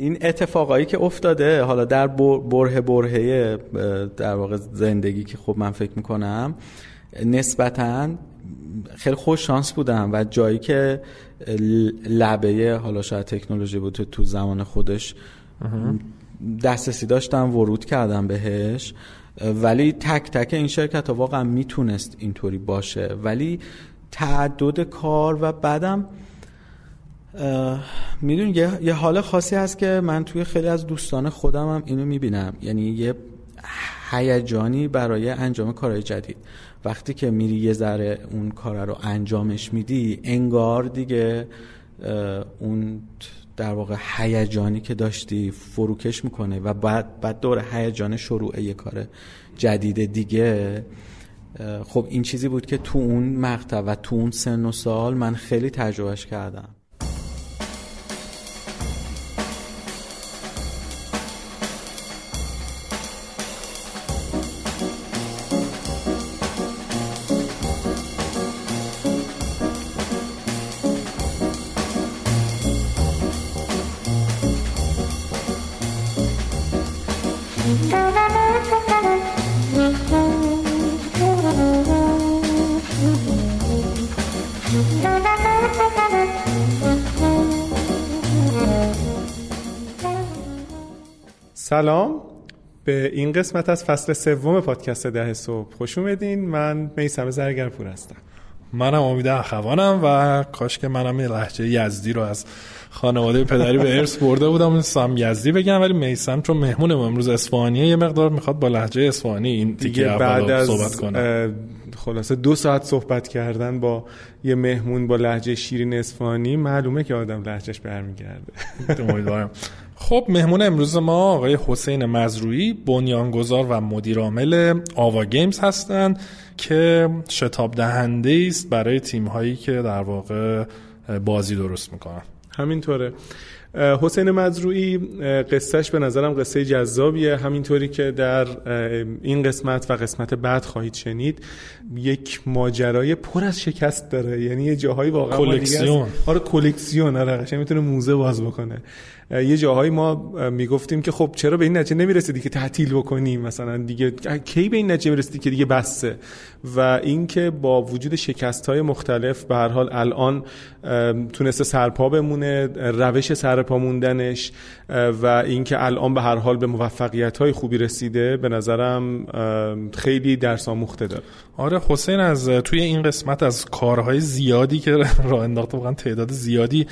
این اتفاقایی که افتاده حالا در بره برهه در واقع زندگی که خب من فکر می‌کنم نسبتا خیلی خوش شانس بودم و جایی که لبه حالا شاید تکنولوژی بود تو زمان خودش دسترسی داشتم ورود کردم بهش. ولی تک تک این شرکت ها واقعا می‌تونست اینطوری باشه. ولی تعدد کار و بعدم میدون یه،, یه حال خاصی هست که من توی خیلی از دوستان خودم هم اینو می‌بینم. یعنی یه هیجانی برای انجام کارهای جدید. وقتی که میری یه ذره اون کار رو انجامش میدی انگار دیگه اون در واقع هیجانی که داشتی فروکش می‌کنه و بعد بعد دور هیجان شروع یه کار جدید دیگه. خب این چیزی بود که تو اون مقطع و تو اون سن و سال من خیلی تجربهش کردم. به این قسمت از فصل سوم پادکست ده صبح خوش اومدین. من میسم زرگرپور هستم. منم امید اخوانم و کاش که منم لحجه یزدی رو از خانواده پدری به ارث برده بودم. سام یزدی بگم ولی میسم چون مهمونم امروز اسفانیه یه مقدار می‌خواد با لحجه اسفانی این دیگه بعد از صحبت کنه. خلاصه دو ساعت صحبت کردن با یه مهمون با لحجه شیرین اسفانی معلومه که آدم لحجهش برمیگرده. امیدوارم. خب مهمون امروز ما آقای حسین مزروعی بنیانگذار و مدیرعامل آوا گیمز هستند که شتاب دهنده است برای تیم هایی که در واقع بازی درست می‌کنن. همینطوره. حسین مزروعی قصهش به نظرم قصه جذابیه. همینطوری که در این قسمت و قسمت بعد خواهید شنید یک ماجرای پر از شکست داره. یعنی یه جاهایی واقعا کلکسیون. آره کلکسیون. آره می‌تونه موزه باز بکنه. یه جاهایی ما می‌گفتیم که خب چرا به این نتیجه نمی‌رسیدی که تعطیل بکنیم مثلا دیگه کی به این نتیجه می‌رسیدی که دیگه بسته و اینکه با وجود شکست های مختلف به هر حال الان تونسته سرپا بمونه روش سرپا موندنش و اینکه الان به هر حال به موفقیت های خوبی رسیده به نظرم خیلی درس آموخته داره. آره حسین از توی این قسمت از کارهای زیادی که راه انداخته واقعا تعداد زیادی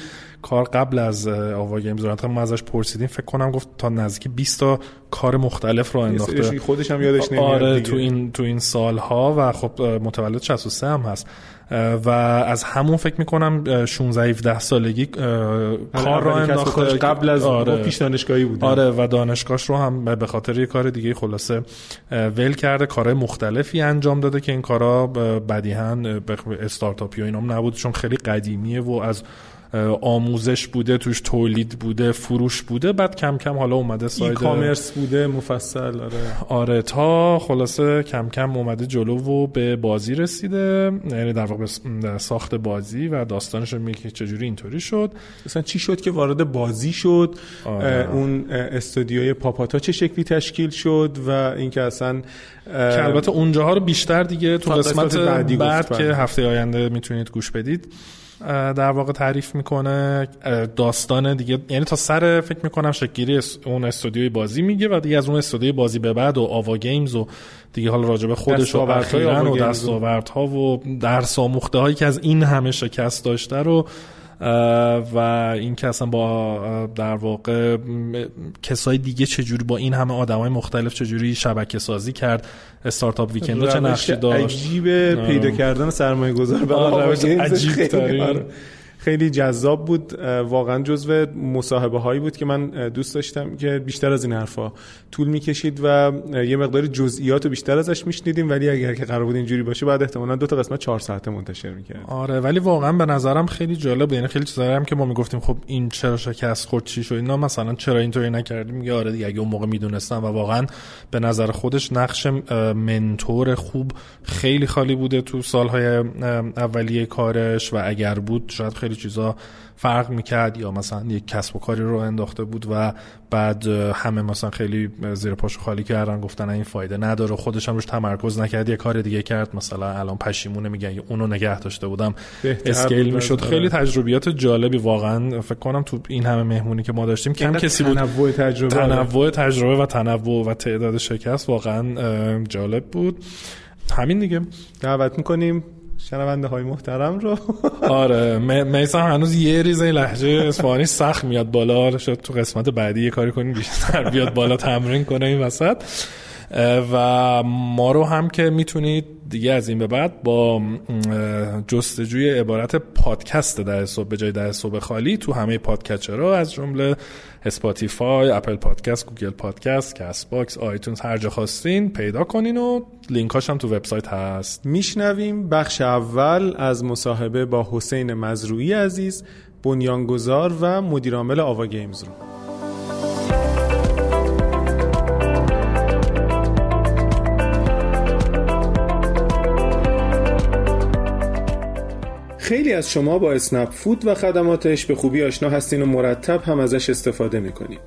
کار قبل از آوا گیمز رو ما ازش پرسیدیم. فکر کنم گفت تا نزدیک 20 تا کار مختلف رو انداخته. خودش هم یادش نمیاد آره تو این تو این سالها و خب متولد 63 هم هست. و از همون فکر می‌کنم 16 17 سالگی کار رو انداخته. قبل از آره. پیش دانشگاهی بود آره و دانشگاهش رو هم به خاطر یه کار دیگه خلاصه ول کرده کارهای مختلفی انجام داده که این کارا بدیهن استارتاپی و اینام نبود چون خیلی قدیمیه و از آموزش بوده توش تولید بوده فروش بوده بعد کم کم حالا اومده ساید ای کامرس بوده مفصل آره. آره تا خلاصه کم کم اومده جلو و به بازی رسیده یعنی در واقع ساخت بازی و داستانش رو میگه چجوری اینطوری شد. مثلا چی شد که وارد بازی شد؟ آره. اون استودیوی پاپاتا چه شکلی تشکیل شد و اینکه اصلا که البته اونجاها رو بیشتر دیگه تو قسمت بعد که هفته آینده می‌تونید گوش بدید. در واقع تعریف می‌کنه. داستان دیگه یعنی تا سر فکر می‌کنم شکلی اون استودیوی بازی میگه و دیگه از اون استودیوی بازی به بعد و آوا گیمز و دیگه حالا راجبه خودش و و دستاوردها و درس آموخته هایی که از این همه شکست داشته رو و این که اصلا با در واقع کسای دیگه چجوری با این همه آدمای مختلف چجوری شبکه سازی کرد. استارتاپ ویکند چه نقشی داشت؟ عجیب پیدا کردن سرمایه گذار به عجیب خیلی جذاب بود واقعا جزو مصاحبه هایی بود که من دوست داشتم که بیشتر از این حرفا طول می‌کشید و یه مقدار جزئیات رو بیشتر ازش میشنیدیم. ولی اگر که قرار بود اینجوری باشه بعد احتمالا دو تا قسمت چهار ساعته منتشر می‌کرد. آره ولی واقعا به نظرم خیلی جالب یعنی خیلی چیزایی هم که ما می‌گفتیم خب این چرا شکست خورد چی شد؟ اینا مثلا چرا اینطوری نکردیم؟ میگه آره دیگه اگه اون موقع می‌دونستم و واقعا به نظر خودش نقش منتور خوب خیلی خالی بوده تو سالهای اولیه کارش و اگر بود شاید خیلی چیزا فرق می‌کرد یا مثلا یک کسب و کاری رو انداخته بود و بعد همه مثلا خیلی زیر پاشو خالی کردن گفتن این فایده نداره خودش هم روش تمرکز نکرد یه کار دیگه کرد. مثلا الان پشیمونه میگن اونو نگه داشته بودم. اسکیل می‌شد. خیلی تجربیات جالبی واقعا فکر کنم تو این همه مهمونی که ما داشتیم کم کسی بود. تنوع تجربه. تنوع تجربه و تنوع و تعداد شکست واقعا جالب بود. همین دیگه. دعوت می‌کنیم. شنونده های محترم رو. آره میسم هنوز یه ریزه لهجه اسپانی سخت میاد بالا. شد تو قسمت بعدی یه کاری کنیم بیشتر بیاد بالا تمرین کنه این وسط. و ما رو هم که می‌تونید دیگه از این به بعد با جستجوی عبارت پادکست در صبح به جای در صبح خالی تو همه podcatcher ها از جمله Spotify، Apple Podcast، Google Podcast، Castbox، iTunes هر جا خواستین پیدا کنین و لینکاش هم تو وبسایت هست. میشنویم بخش اول از مصاحبه با حسین مزروعی عزیز بنیانگذار و مدیرعامل آوا گیمز رو. خیلی از شما با اسنپ فود و خدماتش به خوبی آشنا هستین و مرتب هم ازش استفاده می‌کنید.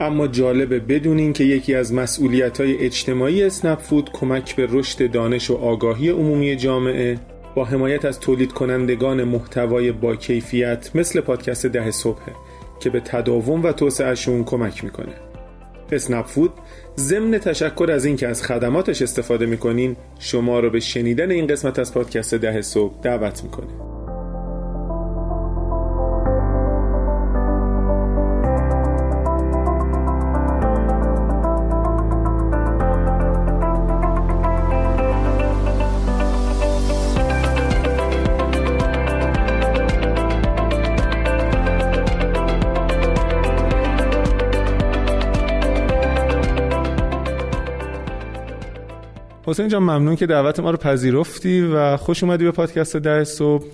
اما جالبه بدونین که یکی از مسئولیت های اجتماعی اسنپ فود کمک به رشد دانش و آگاهی عمومی جامعه با حمایت از تولید کنندگان محتوای با کیفیت مثل پادکست ده صبح که به تداوم و توسعهشون کمک می‌کنه. اسنپ فود ضمن تشکر از اینکه از خدماتش استفاده می‌کنین شما رو به شنیدن این قسمت از پادکست ده صبح دعوت می‌کنه. حسین جان ممنون که دعوت ما رو پذیرفتی و خوش اومدی به پادکست ده صبح.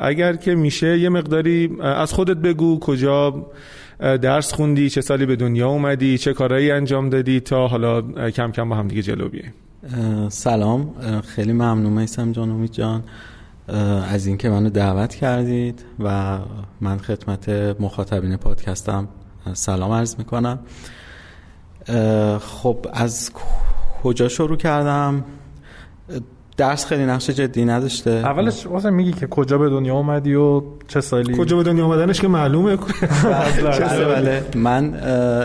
اگر که میشه یه مقداری از خودت بگو کجا درس خوندی چه سالی به دنیا اومدی چه کارهایی انجام دادی تا حالا کم کم با هم دیگه جلو بیاییم. سلام. خیلی ممنون میسم جان امید جان. از اینکه منو دعوت کردید و من خدمت مخاطبین پادکستم سلام عرض می‌کنم. خب از کجا شروع کردم؟ درس خیلی نقش جدی نداشته. اولش واسه میگی که کجا به دنیا اومدی و چه سالی؟ کجا به دنیا اومدنش که معلومه. بله بله. من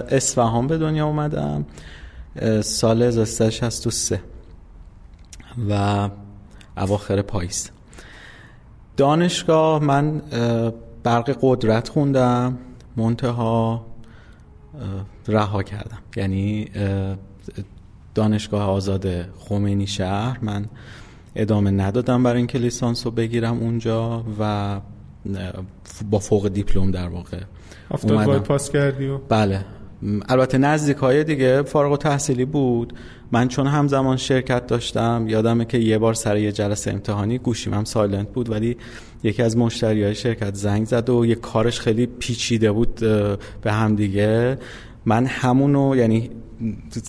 اصفهان به دنیا اومدم سال 1363 و اواخر پاییز. دانشگاه من برق قدرت خوندم منتها رها کردم. یعنی دانشگاه آزاد خمینی شهر. من ادامه ندادم برای اینکه لیسانس رو بگیرم اونجا و با فوق دیپلم در واقع افتاد پاس کردی و؟ بله. البته نزدیک های دیگه فارغ و تحصیلی بود. من چون همزمان شرکت داشتم یادمه که یه بار سر یه جلسه امتحانی گوشیم هم سایلنت بود ولی یکی از مشتری های شرکت زنگ زد و یه کارش خیلی پیچیده بود به هم دیگه من همونو یعنی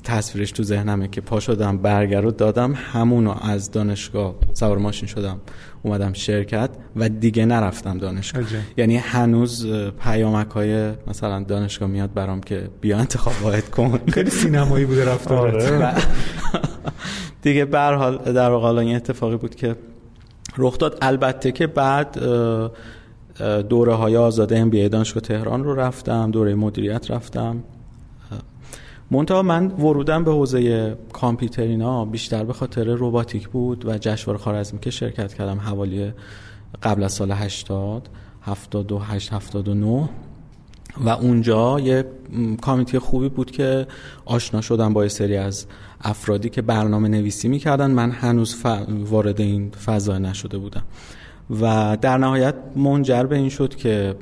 تصویرش تو ذهنمه که پا شدم برگر رو دادم همونو از دانشگاه سوار ماشین شدم اومدم شرکت و دیگه نرفتم دانشگاه. یعنی هنوز پیامک های مثلا دانشگاه میاد برام که بیا انتخاب واحد کن. خیلی سینمایی بوده رفتارت. آره. دیگه به حال در واقع این اتفاقی بود که رخ داد. البته که بعد دوره های آزاده ام بی دانشگاه تهران رو رفتم دوره مدیریت رفتم. منتها من ورودم به حوزه کامپیوترینا بیشتر به خاطر روباتیک بود و جشنواره خارزمی که شرکت کردم حوالی قبل از سال 80 78 79 و اونجا یه کامیتی خوبی بود که آشنا شدم با یه سری از افرادی که برنامه نویسی می‌کردن. من هنوز وارد این فضا نشده بودم. و در نهایت منجر به این شد که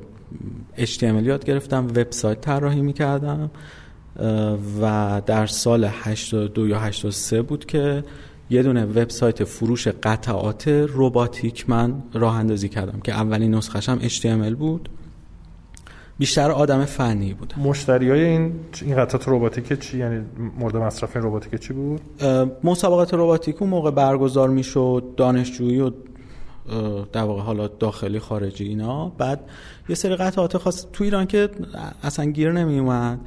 HTML یاد گرفتم وبسایت طراحی می‌کردم. و در سال 82 یا 83 بود که یه دونه وبسایت فروش قطعات روباتیک من راه اندازی کردم که اولین نسخش هم HTML بود. بیشتر آدم فنی بود. مشتری های این این قطعات روباتیک چی؟ یعنی مورد مصرف این روباتیک چی بود؟ مسابقات روباتیک اون موقع برگزار می‌شد دانشجویی و در واقع حالا داخلی خارجی اینا. بعد یه سری قطعات خاص تو ایران که اصلا گیر نمی اومد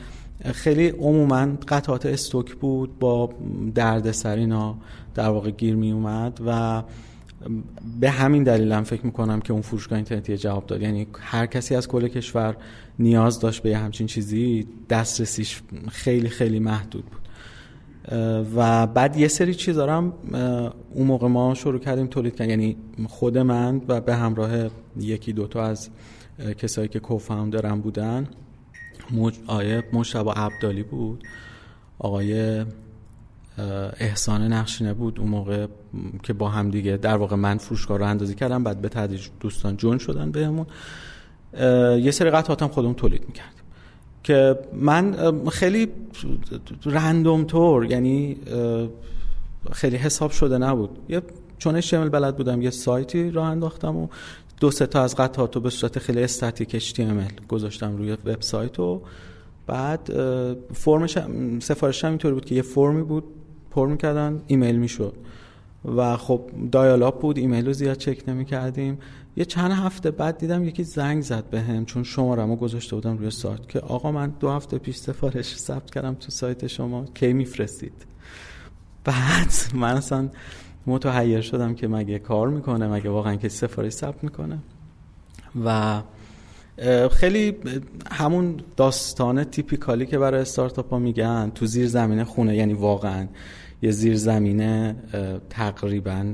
خیلی عموما قطعات استوک بود با دردسر اینا در واقع گیر می اومد و به همین دلیل هم فکر می‌کنم که اون فروشگاه اینترنتی جواب داد یعنی هر کسی از کل کشور نیاز داشت به همچین چیزی دسترسیش خیلی خیلی محدود بود. و بعد یه سری چیز دارم اون موقع ما شروع کردیم تولید کردن یعنی خود من و به همراه یکی دوتا از کسایی که کوفاندرم بودن آیه مشتبه عبدالی بود. آقای احسان نقشینه بود اون موقع که با هم دیگه در واقع من فروشگاه رو اندازی کردم بعد به تدریج دوستان جون شدن بهمون. یه سری قطعاتم خودمون تولید می‌کردیم. که من خیلی رندوم تور یعنی خیلی حساب شده نبود. یه چون شمل بلد بودم یه سایتی راه انداختم و دو سه تا از قطعات رو به صورت خیلی استاتیک HTML گذاشتم روی وبسایت و بعد فرمش سفارش هم اینطوری بود که یه فرمی بود پر می‌کردن ایمیل می‌شد. و خب دایالاپ بود ایمیل رو زیاد چک نمی کردیم یه چند هفته بعد دیدم یکی زنگ زد به هم چون شمارمو گذاشته بودم روی سایت که آقا من دو هفته پیش سفارش ثبت کردم تو سایت شما کی میفرستید؟ بعد من اصلا متحیر شدم که مگه کار می‌کنه مگه واقعا که سفارش ثبت می‌کنه. و خیلی همون داستان تیپیکالی که برای استارتاپ ها میگن تو زیر زمینه خونه یعنی واقعا یه زیر زمینه تقریبا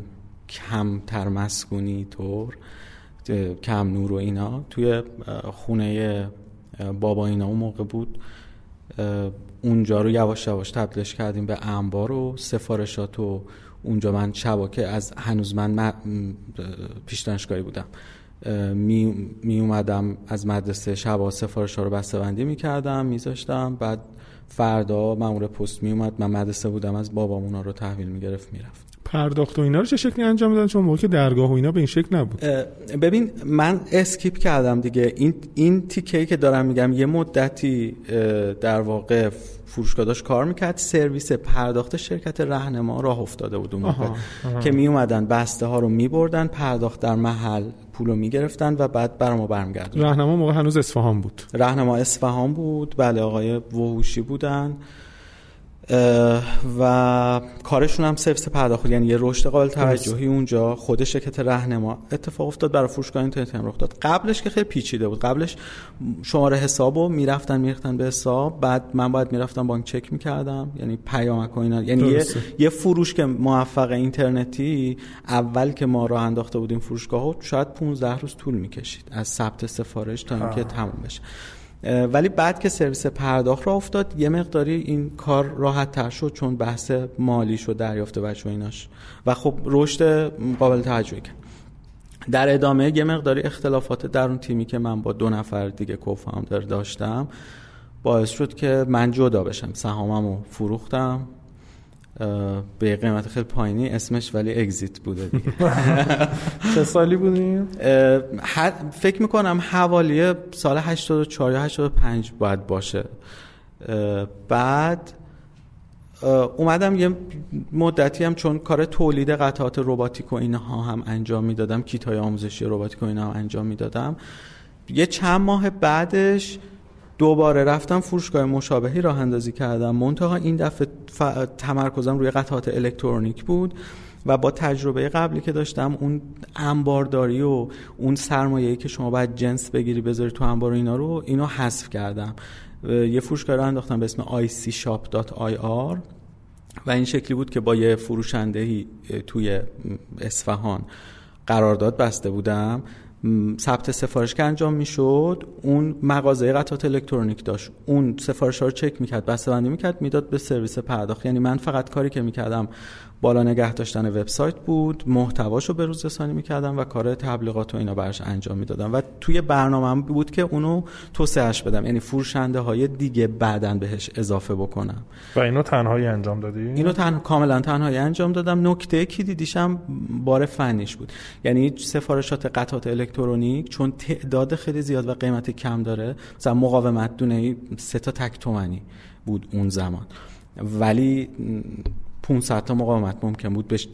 کم ترمسکونی طور کم نور و اینا توی خونه بابا اینا اون موقع بود. اونجا رو یواش یواش تبدیلش کردیم به انبار و سفارشات و اونجا من شباکه از هنوز من پیش بودم. می, می اومدم از مدرسه شبا سفارش ها رو بسته بندی می کردم می بعد فردا مامور پست می اومد من مدرسه بودم از بابام اونا رو تحویل می گرفت می رفت پرداخت و اینا رو چه شکلی انجام میدن چون موقع درگاه و اینا به این شکل نبود. ببین من اسکیپ کردم دیگه. این این تیکه که دارم میگم یه مدتی در واقع فروشگاه داشت کار می‌کرد. سرویس پرداخت شرکت رهنما راه افتاده بود اون موقع. که می اومدن بسته ها رو میبردن پرداخت در محل پول رو می‌گرفتن و بعد بر ما برمیگردن رهنما موقع هنوز اصفهان بود. رهنما اصفهان بود. بله آقای وحوشی بودن. و کارشون هم سرویس پرداخت. یعنی یه رشد قابل توجهی اونجا خود شرکت رهنما. اتفاق افتاد برای فروشگاه اینترنتی هم رخ داد. قبلش که خیلی پیچیده بود. قبلش شماره حسابو می‌رفتن می‌رفتن به حساب. بعد من باید می‌رفتم بانک چک می‌کردم. یعنی پیامک و اینا. یعنی یه, یه فروش که موفق اینترنتی اول که ما راه انداخته بودیم فروشگاه شاید 15 روز طول می‌کشید از ثبت سفارش تا اینکه تموم بشه. ولی بعد که سرویس پرداخت را افتاد یه مقداری این کار راحت تر شد چون بحث مالی شد دریافت بچه و ایناش. و خب رشد قابل توجهی کرد. در ادامه یه مقداری اختلافات در اون تیمی که من با دو نفر دیگه کوفاندر داشتم باعث شد که من جدا بشم. سهاممو فروختم. به قیمت خیلی پایینی اسمش ولی اگزیت بوده دیگه. چه سالی بودیم؟ فکر می‌کنم حوالی سال 84 یا 85 باید باشه. بعد اومدم یه مدتی هم چون کار تولید قطعات روباتیک و اینها هم انجام می‌دادم کیت های آموزشی روباتیک و اینها هم انجام می‌دادم. یه چند ماه بعدش دوباره رفتم فروشگاه مشابهی راه اندازی کردم. منتها این دفعه تمرکزم روی قطعات الکترونیک بود و با تجربه قبلی که داشتم اون انبارداری و اون سرمایه‌ای که شما باید جنس بگیری بذاری تو انبار اینا رو اینو حذف کردم. یه فروشگاه رو انداختم به اسم iCshop.ir و این شکلی بود که با یه فروشندهی توی اصفهان قرارداد بسته بودم. ثبت سفارش که انجام می‌شد اون مغازه قطعات الکترونیک داشت. اون سفارش ها رو چک می‌کرد بسته بندی می‌کرد می‌داد به سرویس پرداخت. یعنی من فقط کاری که می‌کردم بالا نگه داشتن وبسایت بود محتواشو به روز رسانی می‌کردم و کار تبلیغات و اینا برش انجام می‌دادم و توی برنامه بود که اونو توسعهش بدم یعنی فروشنده های دیگه بعدا بهش اضافه بکنم. و اینو تنهایی انجام دادی؟ اینو تن... کاملا تنهایی انجام دادم. نکته کی دیدیشم بار فنیش بود. یعنی سفارشات قطعات الکترونیک چون تعداد خیلی زیاد و قیمت کم داره مثلا مقاومت دونه سه تا تک تومنی بود اون زمان. ولی 500 تا مقاومت ممکن بود بش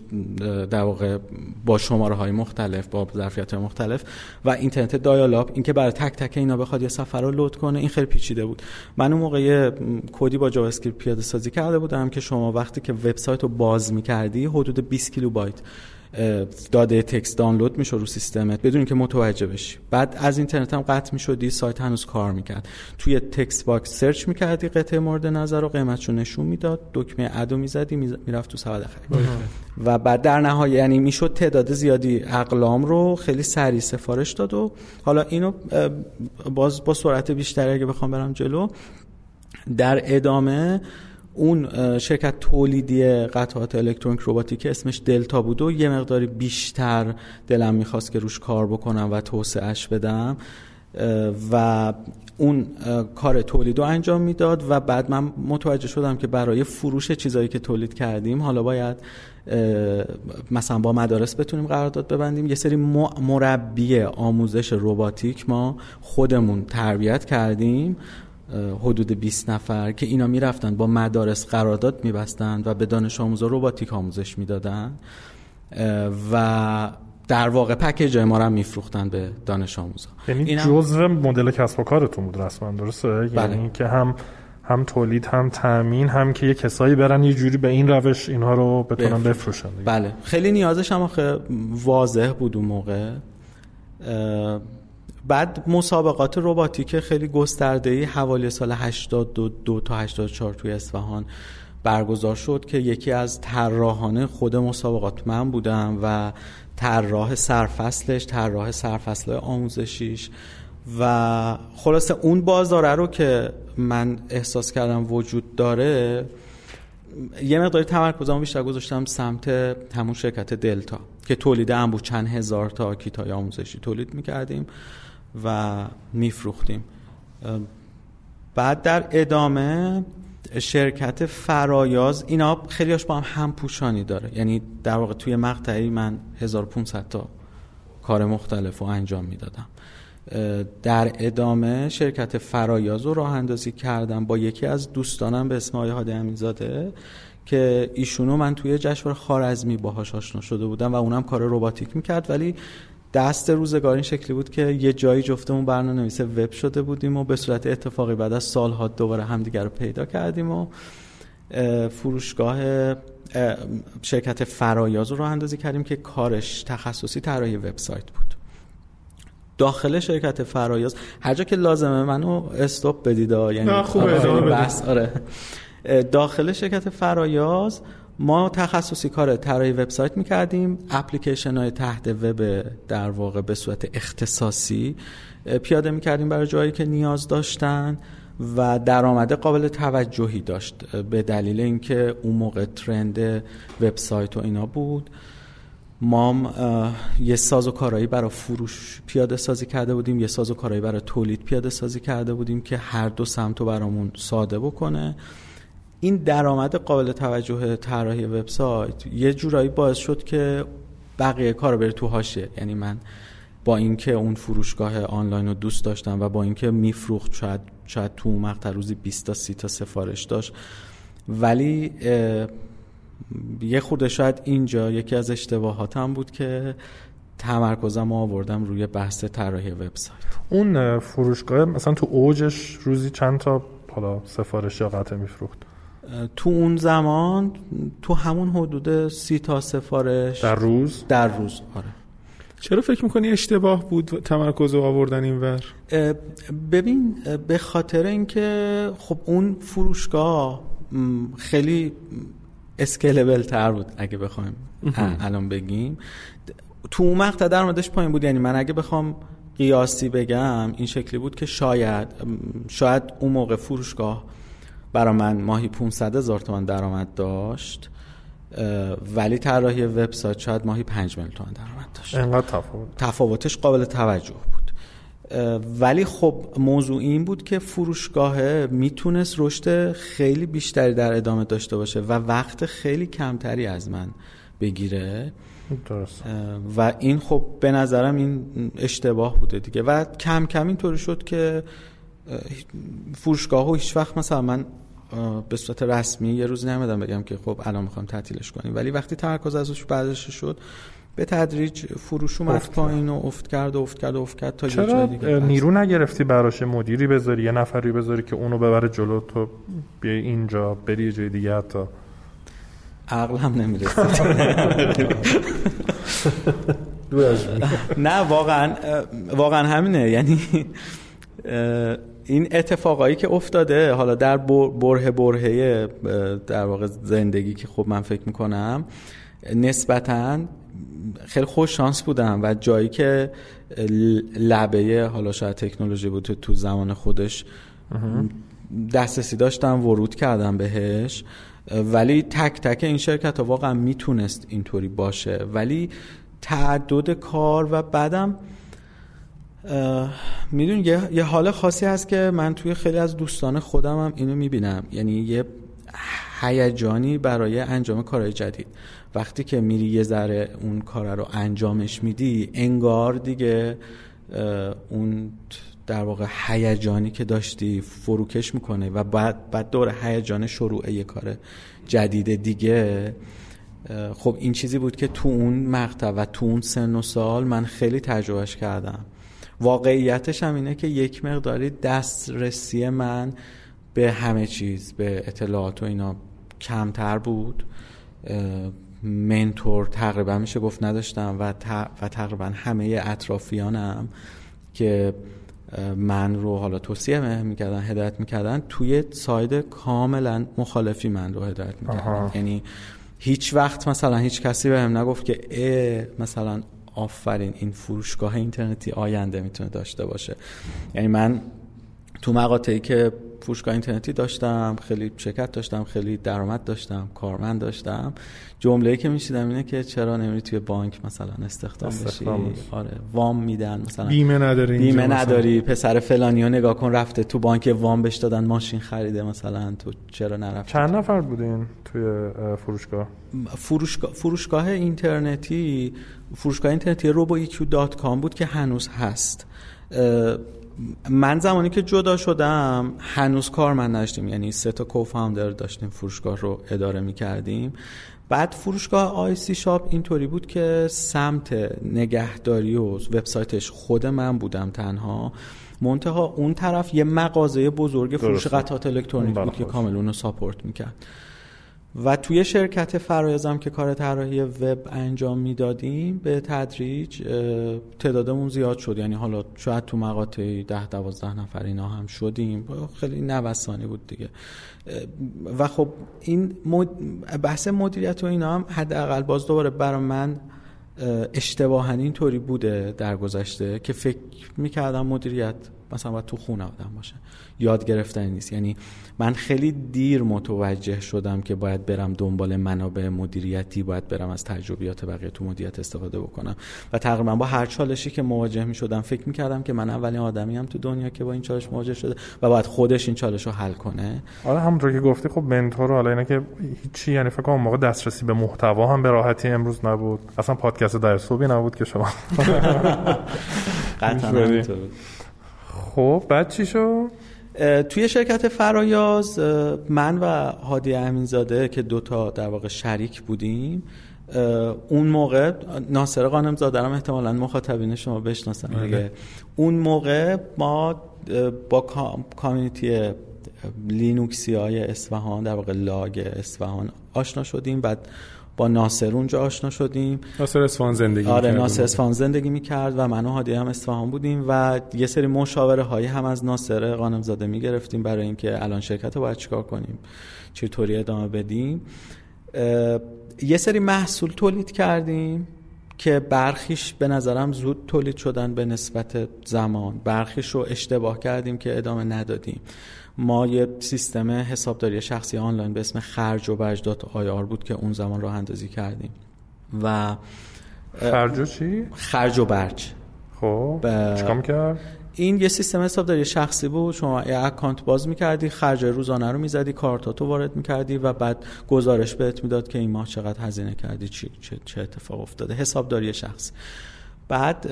در واقع با شماره های مختلف با ظرفیت های مختلف و اینترنت دایالاب اینکه برای تک تک اینا بخواد یه سفر رو لود کنه این خیلی پیچیده بود. من اون موقع کدی با JavaScript پیاده سازی کرده بودم که شما وقتی که وبسایت رو باز می‌کردی حدود 20 کیلوبایت. داده text دانلود میشه رو سیستمت بدون که متوجه بشی. بعد از اینترنت هم قطع می‌شدی سایت هنوز کار می‌کرد. توی text box search می‌کردی قطعه مورد نظر و قیمتشو نشون می‌داد. دکمه add و می‌زدی می‌رفت تو سبد خرید. و بعد در نهایت یعنی می‌شد تعداد زیادی اقلام رو خیلی سریع سفارش داد و حالا اینو باز با سرعت بیشتری اگه بخوام برم جلو در ادامه اون شرکت تولیدی قطعات الکترونیک روباتیک اسمش دلتا بود و یه مقداری بیشتر دلم می‌خواست که روش کار بکنم و توسعهش بدم و اون کار تولید رو انجام می‌داد و بعد من متوجه شدم که برای فروش چیزایی که تولید کردیم حالا باید مثلا با مدارس بتونیم قرارداد ببندیم. یه سری مربی آموزش روباتیک ما خودمون تربیت کردیم. حدود 20 نفر که اینا می‌رفتن با مدارس قرارداد میبستند و به دانش آموزا رباتیک آموزش می‌دادن. و در واقع پکیج ما رو میفروختن به دانش آموزا. یعنی جزء مدل کسب و کارتون بود رسما درسته؟ یعنی بله. یعنی که هم هم تولید هم تامین هم که یه کسایی برن یه جوری به این روش اینها رو بتونن بفروشن. بله. خیلی نیازش هم واضح بود اون موقع. بعد مسابقات رباتیک خیلی گسترده ای حوالی سال 82 تا 84 توی اصفهان برگزار شد که یکی از طراحان خود مسابقات من بودم و طراح سرفصلش طراح سرفصل آموزشیش. و خلاصه اون بازاره رو که من احساس کردم وجود داره یه مقداری تمرکزمو بیشتر گذاشتم سمت همون شرکت دلتا که تولید انبوه چند هزار تا کیتای آموزشی تولید می‌کردیم. و میفروختیم. بعد در ادامه شرکت فرایاز اینا خیلیاش با هم پوشانی داره. یعنی در واقع توی مقطعی من 1500 تا کار مختلف رو انجام می‌دادم. در ادامه شرکت فرایاز رو راه اندازی کردم با یکی از دوستانم به اسم آقای هادی امینزاده که ایشونو من توی جشنواره خارزمی باهاش آشنا شده بودم و اونم کار رباتیک می‌کرد ولی دست روزگار این شکلی بود که یه جایی جفتمون برنامه نویس وب شده بودیم و به صورت اتفاقی بعد از سالها دوباره همدیگر رو پیدا کردیم و فروشگاه شرکت فرایاز رو اندازی کردیم که کارش تخصصی طراحی وبسایت بود. داخل شرکت فرایاز هر جا که لازمه منو استاپ بدید یعنی خوبه بس آره. داخل شرکت فرایاز ما تخصصی کار طراحی وبسایت می‌کردیم. اپلیکیشن های تحت وب در واقع به صورت اختصاصی پیاده می‌کردیم برای جایی که نیاز داشتن و درآمد قابل توجهی داشت به دلیل اینکه اون موقع ترند وبسایت و اینا بود. ما یه ساز و کارایی برای فروش پیاده سازی کرده بودیم یه ساز و کارایی برای تولید پیاده سازی کرده بودیم که هر دو سمت رو برامون ساده بکنه. این درآمد قابل توجه طراحی وبسایت یه جورایی باعث شد که بقیه کار بره تو حاشیه یعنی من با اینکه اون فروشگاه آنلاین رو دوست داشتم و با اینکه میفروخت شاید شاید تو مقطع روزی 20 تا 30 تا سفارش داشت. ولی یه خورده شاید اینجا یکی از اشتباهاتم بود که تمرکزم آوردم روی بحث طراحی وبسایت. اون فروشگاه مثلا تو اوجش روزی چند تا حالا سفارش یا قطعه میفروخت؟ تو اون زمان تو همون حدود سی تا سفارش در روز؟ در روز آره. چرا فکر می‌کنی اشتباه بود تمرکز رو آوردن این ور؟ ببین به خاطر اینکه خب اون فروشگاه خیلی اسکیلبل تر بود اگه بخوایم الان بگیم. تو اون مقطع درآمدش پایین بود. یعنی من اگه بخوام قیاسی بگم این شکلی بود که شاید شاید اون موقع فروشگاه برای من ماهی 500 هزار تومان درآمد داشت ولی طراحی وبسایت شاید ماهی 5 میلیون تومان درآمد داشت. انقدر تفاوت. تفاوتش قابل توجه بود. ولی خب موضوع این بود که فروشگاه می‌تونست رشد خیلی بیشتری در ادامه داشته باشه و وقت خیلی کمتری از من بگیره. درست. و این خب به نظرم این اشتباه بوده دیگه. و کم کم اینطوری شد که فروشگاه و هیچ وقت مثلا من به صورت رسمی یه روز نمیدم بگم که خب الان می‌خوام تعطیلش کنیم. ولی وقتی تمرکز ازش برداشته شد به تدریج فروش اومد پایین و افت کرد و افت کرد و افت کرد تا چرا دیگه نیرو نگرفتی براش مدیری بذاری یه نفری بذاری که اونو ببره جلو تو بیای اینجا بری یه جای دیگه حتی؟ عقلم نمی‌رسید. نه واقعا واقعا همینه. یعنی این اتفاقایی که افتاده حالا در بره برهه در واقع زندگی که خب من فکر می‌کنم نسبتا خیلی خوش شانس بودم و جایی که لبه حالا شاید تکنولوژی بود تو زمان خودش دسترسی داشتم ورود کردم بهش. ولی تک تک این شرکت ها واقعا می‌تونست اینطوری باشه. ولی تعدد کار و بعدم میدون یه،, یه حال خاصی هست که من توی خیلی از دوستان خودم هم اینو می‌بینم. یعنی یه هیجانی برای انجام کارهای جدید. وقتی که میری یه ذره اون کار رو انجامش میدی انگار دیگه اون در واقع هیجانی که داشتی فروکش می‌کنه و بعد بعد دور هیجان شروع یه کار جدید دیگه. خب این چیزی بود که تو اون مقطع و تو اون سن و سال من خیلی تجربهش کردم. واقعیتش هم اینه که یک مقداری دسترسی من به همه چیز به اطلاعات و اینا کمتر بود. منتور تقریبا میشه گفت نداشتم و, و تقریبا همه اطرافیانم که من رو حالا توصیه می‌کردن هدایت می‌کردن توی ساید کاملا مخالفی من رو هدایت می‌کردن. یعنی هیچ وقت مثلا هیچ کسی بهم نگفت که اه مثلا آفرین این فروشگاه اینترنتی آینده می‌تونه داشته باشه. یعنی من تو مقاطعی که فروشگاه اینترنتی داشتم خیلی شرکت داشتم خیلی درآمد داشتم کارمند داشتم. جمله‌ای که میشیدم اینه که چرا نمیری توی بانک مثلا استخدام بشی؟ آره وام میدن مثلا. بیمه نداری بیمه نداری پسر فلانیو نگاه کن رفته تو بانک وام بهش دادن ماشین خریده مثلا تو چرا نرفتی؟ چند نفر بودین توی فروشگاه؟ فروشگاه فروشگاه اینترنتی فروشگاه اینترنتی roboiq.com بود که هنوز هست. من زمانی که جدا شدم هنوز کار من نداشتیم. یعنی سه تا کوفاندر داشتیم فروشگاه رو اداره می کردیم بعد فروشگاه آی سی شاپ اینطوری بود که سمت نگهداری و وبسایتش خود من بودم تنها. منتها اون طرف یه مغازه بزرگ فروش قطعات الکترونیک بود که کامل اونو ساپورت می‌کرد. و توی شرکت فرایزم که کار طراحی وب انجام می‌دادیم به تدریج تعدادمون زیاد شد. یعنی حالا شاید تو مقاطعی ده دوازده نفر اینا هم شدیم. خیلی نوسانی بود دیگه. و خب این بحث مدیریت و اینا هم حداقل باز دوباره برای من اشتباها اینطوری بوده در گذشته که فکر می‌کردم مدیریت مثلا باید تو خونه آدم باشه. یاد گرفتنی نیست. یعنی من خیلی دیر متوجه شدم که باید برم دنبال منابع مدیریتی باید برم از تجربیات بقیه تو مدیریت استفاده بکنم. و تقریبا با هر چالشی که مواجه می شدم فکر می کردم که من اولین آدمی هم تو دنیا که با این چالش مواجه شده و باید خودش این چالش رو حل کنه. آره همونطور که گفتی خب منتور حالا اینا که هیچی یعنی فکر کنم موقع دسترسی به محتوا هم به راحتی امروز نبود. اصلا پادکست در صبحی نبود که شما. قطعا خب بعد چی شد؟ توی شرکت فرایاز من و هادی امینزاده که دوتا در واقع شریک بودیم اون موقع ناصر قانم زاده هم احتمالا مخاطبین شما بشناسن بله. دیگه. اون موقع ما با کامیونیتی لینوکسی های اصفهان در واقع لاگ اصفهان آشنا شدیم. بعد با ناصر اونجا آشنا شدیم. ناصر اصفهان زندگی آره ناصر اصفهان زندگی می‌کرد و من و هادی هم اصفهان بودیم و یه سری مشاوره هایی هم از ناصر قانم زاده می‌گرفتیم برای اینکه الان شرکت رو باید چیکار کنیم چطوری ادامه بدیم. یه سری محصول تولید کردیم که برخیش به نظرم زود تولید شدن به نسبت زمان. برخیش رو اشتباه کردیم که ادامه ندادیم. ما یه سیستم حسابداری شخصی آنلاین به اسم خرج و برج dot ir بود که اون زمان راه اندازی کردیم. و خرج و چی؟ خرج و برج خب چیکار کرد؟ این یه سیستم حسابداری شخصی بود. شما یه account باز می‌کردی خرج روزانه رو می‌زدی کارتاتو وارد می‌کردی و بعد گزارش بهت می‌داد که این ماه چقدر هزینه کردی چی چه, چه اتفاق افتاده. حسابداری شخصی بعد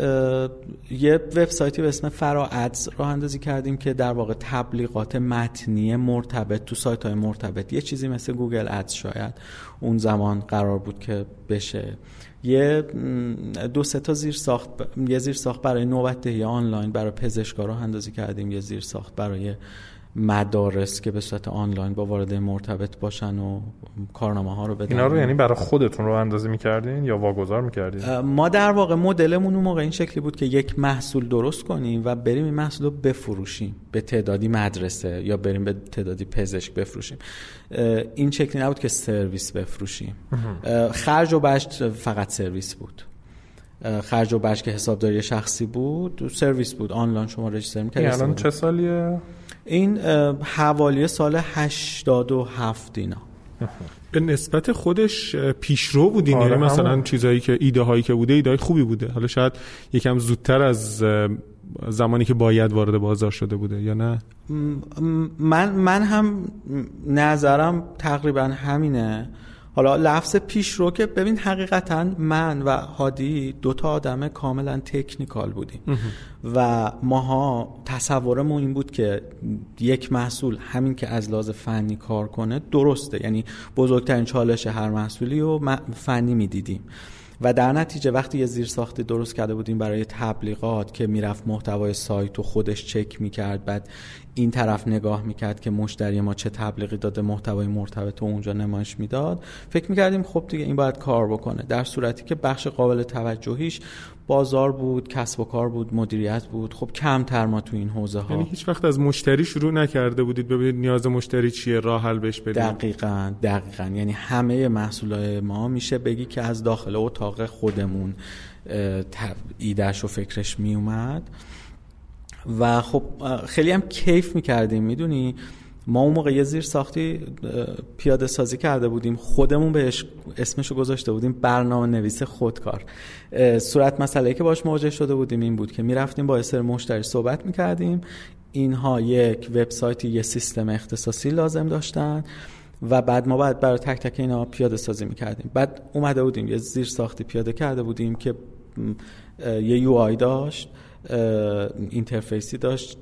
یه وبسایتی به اسم فرا Ads راه اندازی کردیم که در واقع تبلیغات متنی مرتبط تو سایت های مرتبط یه چیزی مثل Google Ads شاید اون زمان قرار بود که بشه. یه دو سه تا زیر ساخت یه زیر ساخت برای نوبت دهی آنلاین برای پزشکا راه اندازی کردیم یه زیر ساخت برای مدارس که به صورت آنلاین با وارد مرتبط باشن و کارنامه ها رو بدن. اینا رو یعنی برای خودتون راه اندازی می‌کردین یا واگذار می‌کردین؟ ما در واقع مدلمون اون موقع این شکلی بود که یک محصول درست کنیم و بریم این محصول رو بفروشیم به تعدادی مدرسه یا بریم به تعدادی پزشک بفروشیم. این شکلی نبود که سرویس بفروشیم. خرج و بشت فقط سرویس بود. خرج و بشت که حسابداری شخصی بود سرویس بود. آنلاین شما رجیستر می‌کردید الان چه سالیه؟ این حوالی سال 87 اینا. به نسبت خودش پیشرو بودین یعنی آره مثلا چیزایی که ایده هایی که بوده ایده خوبی بوده. حالا شاید یکم زودتر از زمانی که باید وارد بازار شده بوده یا نه؟ من من هم نظرم تقریبا همینه. حالا لفظ پیش رو که ببین حقیقتا من و هادی دوتا آدم کاملا تکنیکال بودیم. و ماها تصورمون این بود که یک محصول همین که از لحاظ فنی کار کنه درسته. یعنی بزرگترین چالش هر محصولی رو فنی می‌دیدیم. و در نتیجه وقتی یه زیر ساختی درست کرده بودیم برای تبلیغات که می‌رفت محتوای سایت و خودش چک می‌کرد بعد این طرف نگاه می‌کرد که مشتری ما چه تبلیغی داده محتوای مرتبط و اونجا نمایش می‌داد. فکر می‌کردیم خب دیگه این باید کار بکنه در صورتی که بخش قابل توجهیش بازار بود کسب و کار بود مدیریت بود. خب کمتر ما تو این حوزه ها یعنی هیچ وقت از مشتری شروع نکرده بودید ببینید نیاز مشتری چیه راه حل بهش بدید؟ دقیقا دقیقا. یعنی همه محصولات ما میشه بگی که از داخل اتاق خودمون ایدهش و فکرش میومد. و خب خیلی هم کیف می‌کردیم می‌دونی؟ ما اون موقع یه زیر ساختی پیاده سازی کرده بودیم خودمون بهش اسمشو گذاشته بودیم برنامه نویس خودکار صورت مسئله که باش مواجه شده بودیم این بود که می‌رفتیم با سر مشتری صحبت می‌کردیم. اینها یک وبسایتی یه سیستم اختصاصی لازم داشتن و بعد ما باید برای تک تک اینا پیاده سازی می‌کردیم. بعد اومده بودیم یه زیر ساختی پیاده کرده بودیم که یه UI داشت. interface ی داشت.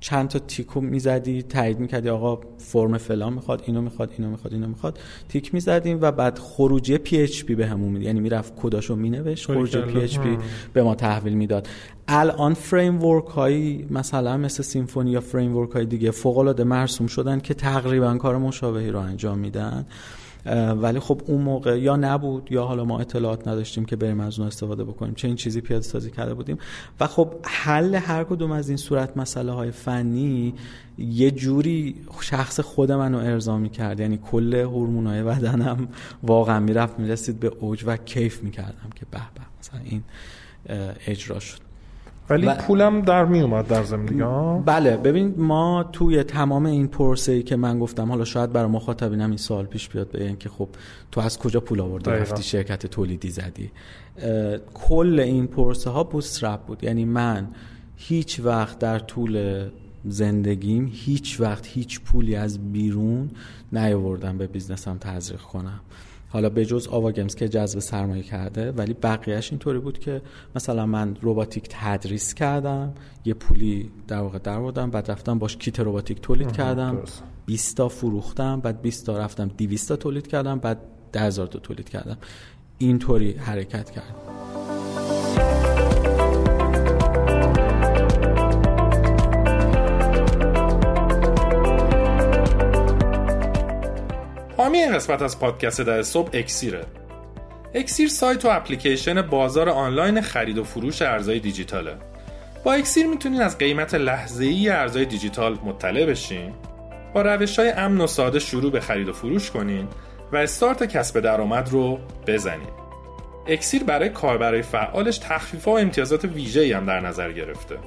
چند تا تیکو می‌زدی تایید می‌کردی آقا فرم فلان می‌خواد اینو می‌خواد اینو می‌خواد اینو می‌خواد. تیک می‌زدیم و بعد خروجی PHP به همون یعنی می‌رفت کداشو مینوشت خروجی PHP به ما تحویل می‌داد. الان framework هایی مثلا مثل Symfony یا framework های دیگه فوق العاده مرسوم شدن که تقریبا کار مشابهی رو انجام میدن. ولی خب اون موقع یا نبود یا حالا ما اطلاعات نداشتیم که بریم از اون استفاده بکنیم. همچین چیزی پیاده سازی کرده بودیم. و خب حل هر کدوم از این صورت مسئله های فنی یه جوری شخص خود منو ارضا کرد یعنی کل هورمونای بدنم واقعا می‌رفت می‌رسید به اوج و کیف می‌کردم که به به مثلا این اجرا شد. ولی پولم در می اومد در زمین بله ببین ما توی تمام این پروسه ای که من گفتم حالا شاید برای مخاطبینم این سوال پیش بیاد بگن که خب تو از کجا پول آوردی؟ رفتی شرکت تولیدی زدی؟ کل این پروسه ها bootstrap بود. یعنی من هیچ وقت در طول زندگیم هیچ وقت هیچ پولی از بیرون نیاوردم به business م تزریق کنم. حالا به جز آوا گیمز که جذب سرمایه کرده ولی بقیهش اینطوری بود که مثلا من روباتیک تدریس کردم یه پولی در واقع در بودم بعد رفتم باش کیت روباتیک تولید کردم 20 تا فروختم بعد 20 تا رفتم 200 تا تولید کردم بعد 10000 تا تولید کردم. اینطوری حرکت کردم. این قسمت از پادکست در صبح اکسیره. اکسیر سایت و اپلیکیشن بازار آنلاین خرید و فروش ارزهای دیجیتاله. با اکسیر می‌تونین از قیمت لحظه ای ارزهای دیجیتال مطلع بشین با روش های امن و ساده شروع به خرید و فروش کنین و استارت کسب درآمد رو بزنین. اکسیر برای کاربرای فعالش تخفیف و امتیازات ویژه‌ای هم در نظر گرفته.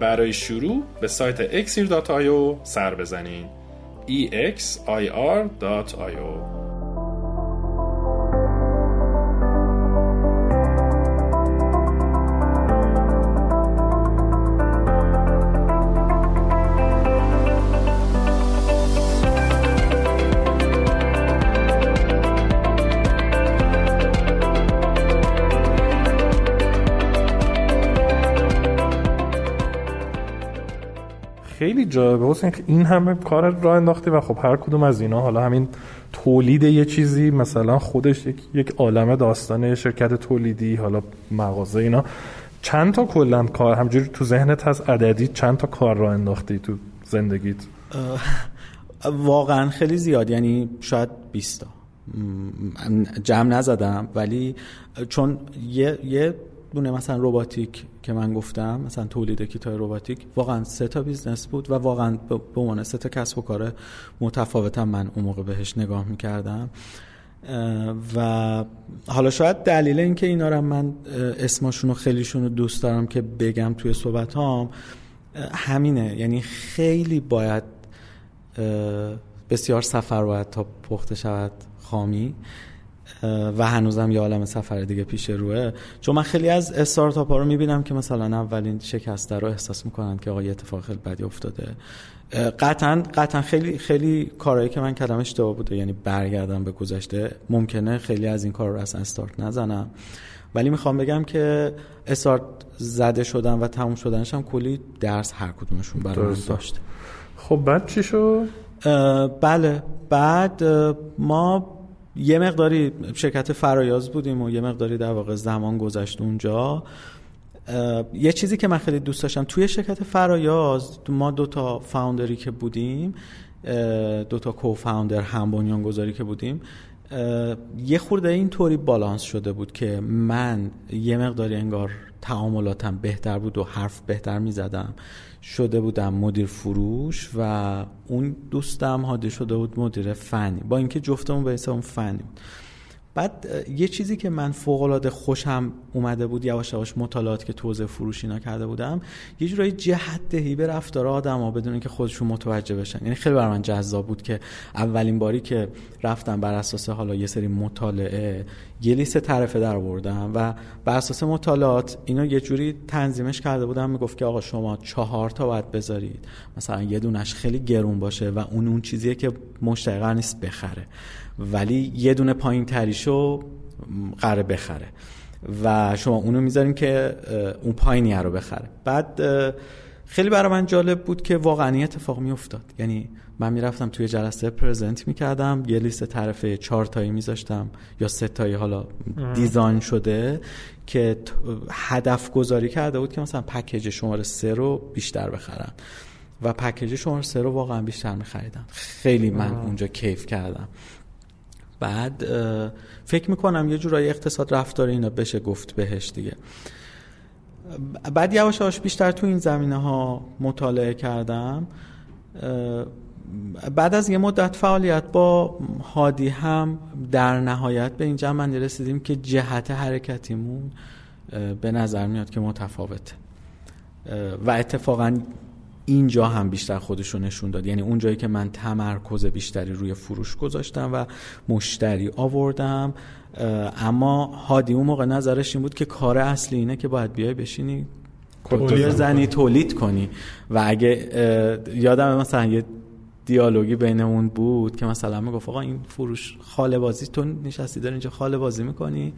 برای شروع به سایت exir.io سر بزنین. exir.io خیلی جالبه. حسین این همه کار راه انداختی و خب هر کدوم از اینا حالا همین تولید یه چیزی مثلا خودش یک, یک عالمه داستانه شرکت تولیدی حالا مغازه اینا. چند تا کلا کار همجوری تو ذهنت هست عددی؟ چند تا کار راه انداختی تو زندگیت؟ واقعا خیلی زیاد. یعنی شاید 20 تا. جمع نزدم. ولی چون یه, یه دونه مثلا روباتیک که من گفتم مثلا تولید کیتای روباتیک واقعا سه تا business بود و واقعا به عنوان سه تا کسب و کار متفاوتم من اون موقع بهش نگاه می‌کردم. و حالا شاید دلیل اینکه اینا رو من اسمشون رو خیلیشون رو دوست دارم که بگم توی صحبت هام همینه. یعنی خیلی باید بسیار سفر باید تا پخته شود خامی. و هنوزم یه عالم سفر دیگه پیش روه. چون من خیلی از استارتاپ ها رو می‌بینم که مثلا اولین شکسته رو احساس می‌کنن که آقا یه اتفاق خیلی بدی افتاده. قطعا قطعا خیلی خیلی کارهایی که من کردم اشتباه بوده. یعنی برگردم به گذشته. ممکنه خیلی از این کار رو اصلا استارت نزنم. ولی می‌خوام بگم که استارت زده شدن و تموم شدنش هم کلی درس هر کدومشون برای داشته خب بعد چی شد؟ بله. بعد ما یه مقداری شرکت فرایاز بودیم و یه مقداری در واقع زمان گذشت اونجا. یه چیزی که من خیلی دوست داشتم توی شرکت فرایاز ما دو تا فاوندری که بودیم دو تا کو فاوندر هم بنیان گذاری که بودیم یه خورده این طوری بالانس شده بود که من یه مقداری انگار تعاملاتم بهتر بود و حرف بهتر می زدم شده بودم مدیر فروش و اون دوستم هاده شده بود مدیر فنی. با اینکه جفتمون به حساب فنی بود. بعد یه چیزی که من فوق العاده خوشم اومده بود یواش یواش مطالعات که توزیع فروش اینا کرده بودم یه جورایی جهت دهی به رفتار آدما بدون اینکه خودشون متوجه بشن. یعنی خیلی برای من جذاب بود که اولین باری که رفتم بر اساس حالا یه سری مطالعه یه لیست طرفه در بردم و بر اساس مطالعات اینا یه جوری تنظیمش کرده بودم می‌گفت که آقا شما چهار تا باید بذارید. مثلا یه دونش خیلی گرون باشه و اون اون چیزیه که مشتری نیست بخره. ولی یه دونه پایین تریشو قراره بخره. و شما اونو می‌ذارین که اون پایینی رو بخره. بعد خیلی برای من جالب بود که واقعا اتفاق میافتاد. یعنی من می‌رفتم توی جلسه پرزنت می‌کردم یه لیست طرف چهار تایی میذاشتم یا سه تایی حالا دیزاین شده که هدف گذاری کرده بود که مثلا پکیج شماره سه رو بیشتر بخرن و پکیج شماره سه رو واقعا بیشتر میخریدم. خیلی من اونجا کیف کردم. بعد فکر می‌کنم یه جورایی اقتصاد رفتار اینا بشه گفت بهش دیگه. بعد یواش یواش بیشتر تو این زمینه ها مطالعه کردم. بعد از یه مدت فعالیت با هادی هم در نهایت به این جمع رسیدیم که جهت حرکتیمون به نظر میاد که متفاوته. و اتفاقا اینجا هم بیشتر خودشون نشون داد. یعنی اون جایی که من تمرکز بیشتری روی فروش گذاشتم و مشتری آوردم اما هادی اون موقع نظرش این بود که کار اصلی اینه که باید بیای بشینی کتور زنی تولید کنی. و اگه یادم مثلا یه دیالوگی بینمون بود که مثلا می‌گفت آقا این فروش خاله بازی تو نشستی داری اینجا خاله بازی می‌کنی؟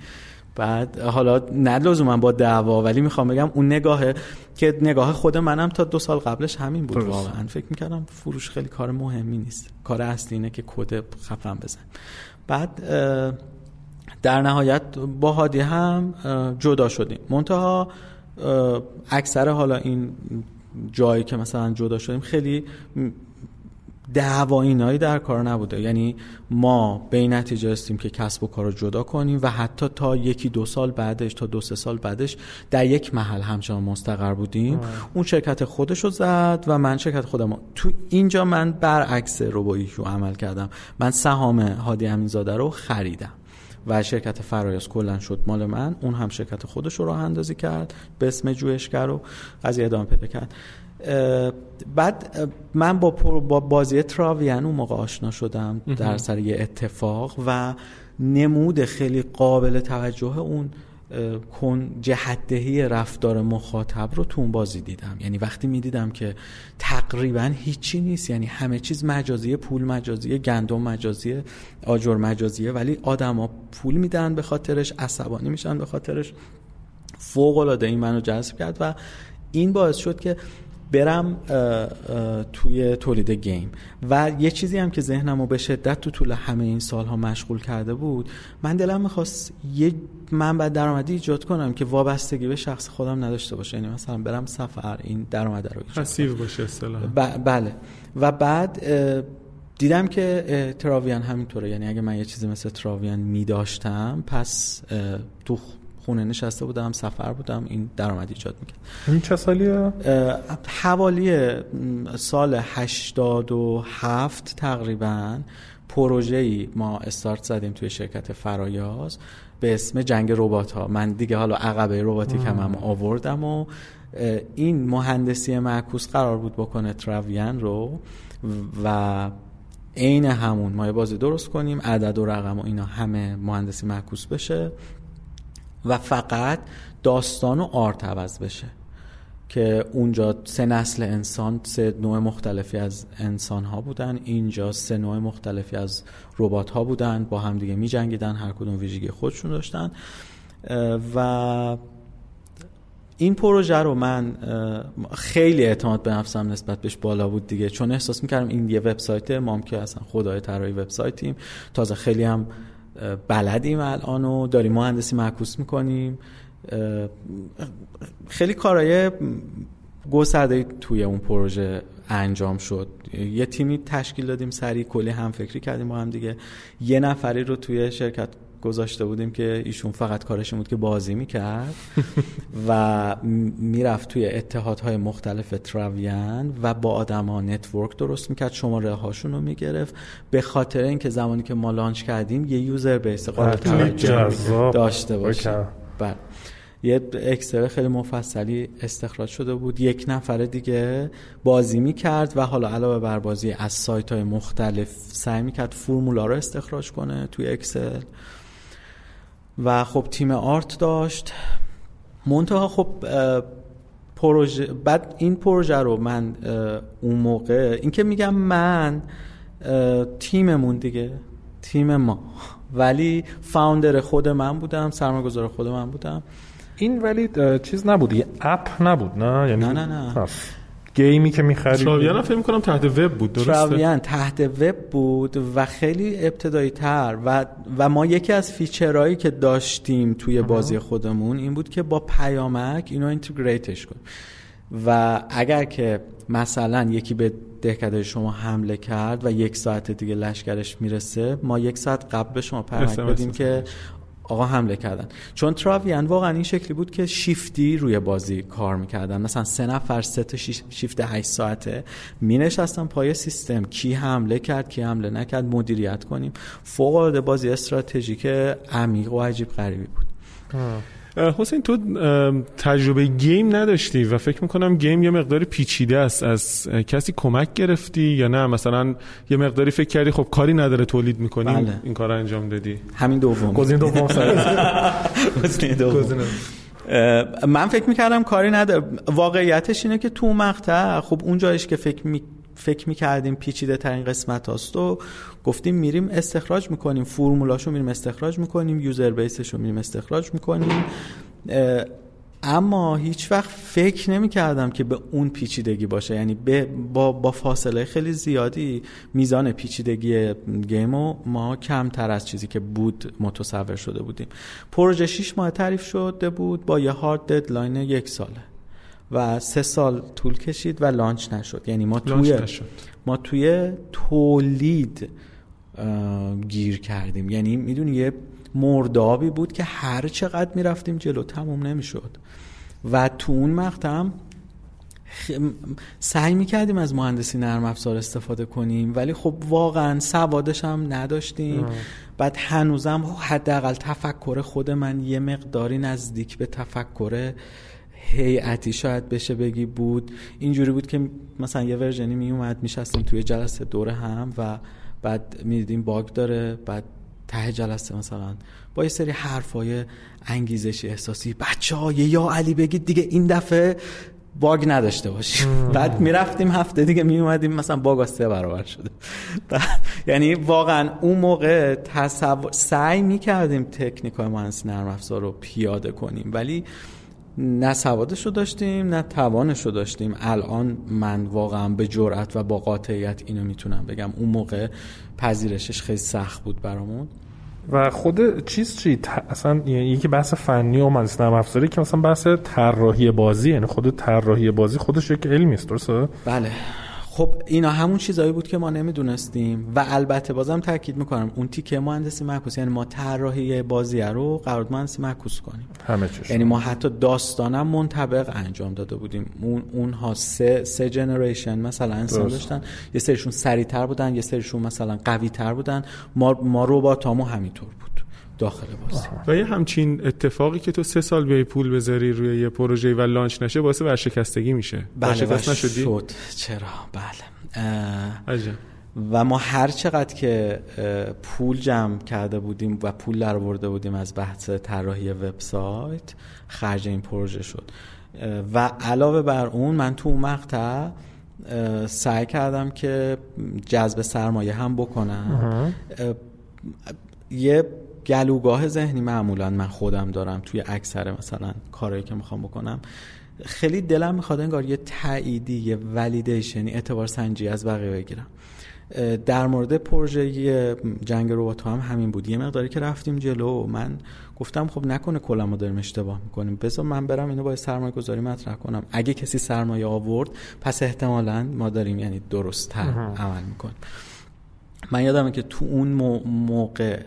بعد حالا نه لزوما با دعوا ولی می‌خوام بگم اون نگاهه که نگاه خود منم تا دو سال قبلش همین بود. واقعا فکر می‌کردم فروش خیلی کار مهمی نیست. کار اصلی اینه که کد خفن بزن. بعد در نهایت با هادی هم جدا شدیم. منتها اکثر حالا این جایی که مثلا جدا شدیم خیلی دعوا اینایی در کار نبوده. یعنی ما به نتیجه هستیم که کسب و کار رو جدا کنیم و حتی تا یکی دو سال بعدش تا دو سه سال بعدش در یک محل همچنان مستقر بودیم. اون شرکت خودش رو زد و من شرکت خودم تو اینجا من برعکس روبایی رو عمل کردم. من سهام هادی امینزاده رو خریدم و شرکت فرایاس کلا شد مال من. اون هم شرکت خودش رو راه اندازی کرد. به اسم جوشگر و قضیه ادامه پیدا کرد. بعد من با, با بازی تراویان اون موقع آشنا شدم در سر یه اتفاق و نمود خیلی قابل توجه اون کن جهدهی رفتار مخاطب رو تو اون بازی دیدم. یعنی وقتی می‌دیدم که تقریبا هیچی نیست یعنی همه چیز مجازیه پول مجازیه گندم مجازیه آجر مجازیه ولی آدما پول میدن به خاطرش عصبانی میشن به خاطرش. فوق العاده این منو جذب کرد و این باعث شد که برم توی تولید گیم. و یه چیزی هم که ذهنمو به شدت تو طول همه این سالها مشغول کرده بود من دلم می‌خواست یه منبع درآمدی ایجاد کنم که وابستگی به شخص خودم نداشته باشه. یعنی مثلا برم سفر این درآمد رو ایجاد باشه اصطلاحا. بله. و بعد دیدم که تراویان همینطوره. یعنی اگه من یه چیزی مثل تراویان می داشتم پس تو خونه نشسته بودم سفر بودم این درآمد ایجاد می‌کرد. این چه سالیه؟ حوالی سال 87 تقریبا پروژه‌ای ما استارت زدیم توی شرکت فرایاز به اسم جنگ ربات ها من دیگه حالا عقبه رباتیک هم, هم آوردم و این مهندسی معکوس قرار بود بکنه تراویان رو و عین همون ما یه بازی درست کنیم عدد و رقم و اینا همه مهندسی معکوس بشه. و فقط داستان و آرت عوض بشه. که اونجا سه نسل انسان سه نوع مختلفی از انسان ها بودن. اینجا سه نوع مختلفی از ربات ها بودن. با هم دیگه می جنگیدن هر کدوم ویژگی خودشون داشتن. و این پروژه رو من خیلی اعتماد به نفسم نسبت بهش بالا بود دیگه. چون احساس می‌کردم این یه وبسایت ما که اصلا خدای طراحی وبسایتیم. تازه خیلی هم بلدیم الان و داریم مهندسی معکوس می‌کنیم. خیلی کارهای گسترده توی اون پروژه انجام شد. یه تیمی تشکیل دادیم سریع کلی هم فکری کردیم با هم دیگه. یه نفری رو توی شرکت گذاشته بودیم که ایشون فقط کارش بود که بازی می‌کرد و می‌رفت توی اتحادهای مختلف تراویان و با آدما network درست می‌کرد شماره هاشون رو می‌گرفت. به خاطر اینکه زمانی که ما launch کردیم یه user base قابل داشته باشه. بله. یه Excel خیلی مفصلی استخراج شده بود. یک نفر دیگه بازی می‌کرد و حالا علاوه بر بازی از سایت های مختلف سعی می‌کرد فرمولا رو استخراج کنه توی Excel. و خب تیم آرت داشت. منتها خب پروژه بعد این پروژه رو من اون موقع اینکه میگم من تیممون دیگه تیم ما. ولی فاوندر خود من بودم سرمایه‌گذار خود من بودم. این ولی چیز نبود یه اپ نبود نه؟ یعنی نه نه نه. گیمی که می‌خرید تراویان فکر کنم تحت وب بود درسته؟ تراویان تحت وب بود و خیلی ابتدایی تر و و ما یکی از feature هایی که داشتیم توی بازی خودمون این بود که با پیامک اینو integrate ش کنیم. و اگر که مثلا یکی به دهکده شما حمله کرد و یک ساعت دیگه لشکرش می‌رسه ما یک ساعت قبل به شما پیامک بدیم که آقا حمله کردن. چون تراویان واقعا این شکلی بود که شیفتی روی بازی کار می‌کردن. مثلا سه نفر سه تا شیفت 8 ساعته می نشستن پای سیستم. کی حمله کرد کی حمله نکرد مدیریت کنیم. فوق العاده بازی استراتژیک عمیق و عجیب غریبی بود. حسین تو تجربه گیم نداشتی و فکر می‌کنم گیم یه مقداری پیچیده است. از کسی کمک گرفتی یا نه؟ مثلا یه مقداری فکر کردی خب کاری نداره تولید می‌کنیم بله. این کار انجام دادی. همین دوم. گزینه دوم گزینه دوم. من فکر می‌کردم کاری نداره. واقعیتش اینه که تو مقطع خب اون جایش که فکر می فکر می‌کردیم پیچیده ترین قسمت هاست و گفتیم میریم استخراج می‌کنیم فرمولاشو میریم استخراج می‌کنیم user base شو میریم استخراج می‌کنیم. اما هیچ وقت فکر نمی کردم که به اون پیچیدگی باشه. یعنی با, با فاصله خیلی زیادی میزان پیچیدگی game و ما کمتر از چیزی که بود متصور شده بودیم. پروژه 6 ماه تعریف شده بود با یه hard deadline یک ساله. و سه سال طول کشید و لانچ نشد. یعنی ما توی ما توی تولید گیر کردیم. یعنی می‌دونی یه مردابی بود که هر چقدر می‌رفتیم جلو تموم نمی‌شد. و تو اون مقطع سعی می‌کردیم از مهندسی نرم افزار استفاده کنیم ولی خب واقعا سوادش هم نداشتیم. بعد هنوزم حداقل تفکر خود من یه مقداری نزدیک به تفکر هیئتی شاید بشه بگی بود. اینجوری بود که مثلا یه ورژنی می اومد میشستیم توی جلسه دور هم و بعد می‌دیدیم باگ داره بعد ته جلسه مثلا با یه سری حرفای انگیزشی احساسی. بچه های یا علی بگید دیگه این دفعه باگ نداشته باشیم. بعد می‌رفتیم هفته دیگه می اومدیم مثلا باگ سه برابر شده. یعنی واقعا اون موقع تصور سعی می‌کردیم تکنیک های مهندسی نرم افزار رو پیاده کنیم. ولی نه سوادش رو داشتیم نه توانش رو داشتیم. الان من واقعا به جرأت و با قاطعیت اینو می‌تونم بگم. اون موقع پذیرشش خیلی سخت بود برامون. و خود چیز چی؟ اصلا یعنی یکی بحث فنی و مهندسی نرم افزاری که مثلا بحث طراحی بازی یعنی خود طراحی بازی خودش یک علمی است درسته؟ بله. خب اینا همون چیزایی بود که ما نمی‌دونستیم و البته بازم تاکید می‌کنم اون تیکه مهندسی معکوس یعنی ما طراحی بازی رو قرار مهندسی معکوس کنیم. همه یعنی ما حتی داستانم منطبق انجام داده بودیم. اون اونها سه سه جنریشن مثلا انسان داشتن. یه سریشون سریعتر بودن یه سریشون مثلا قوی تر بودن. ما ما رباتامو همینطور بود. داخل بازی. و یه همچین اتفاقی که تو سه سال بیای پول بذاری روی یه پروژه و لانچ نشه باعث ورشکستگی میشه. بله نشدی؟ شد. چرا؟ بله. و ما هر چقدر که پول جمع کرده بودیم و پول در ورده بودیم از بحث طراحی وبسایت خرج این پروژه شد. و علاوه بر اون من تو اون مقطع سعی کردم که جذب سرمایه هم بکنم. یه گلوگاه ذهنی معمولا من خودم دارم توی اکثر مثلا کارهایی که می‌خوام بکنم. خیلی دلم می‌خواد انگار یه تاییدی یه ولیدیشنی اعتبار سنجی از بقیه بگیرم. در مورد پروژه جنگ ربات هم همین بود. یه مقداری که رفتیم جلو من گفتم خب نکنه کلا ما داریم اشتباه می‌کنیم. بذار من برم اینو با سرمایه گذاری مطرح کنم. اگه کسی سرمایه آورد پس احتمالا ما داریم یعنی درست عمل می‌کنیم. من یادمه که تو اون موقع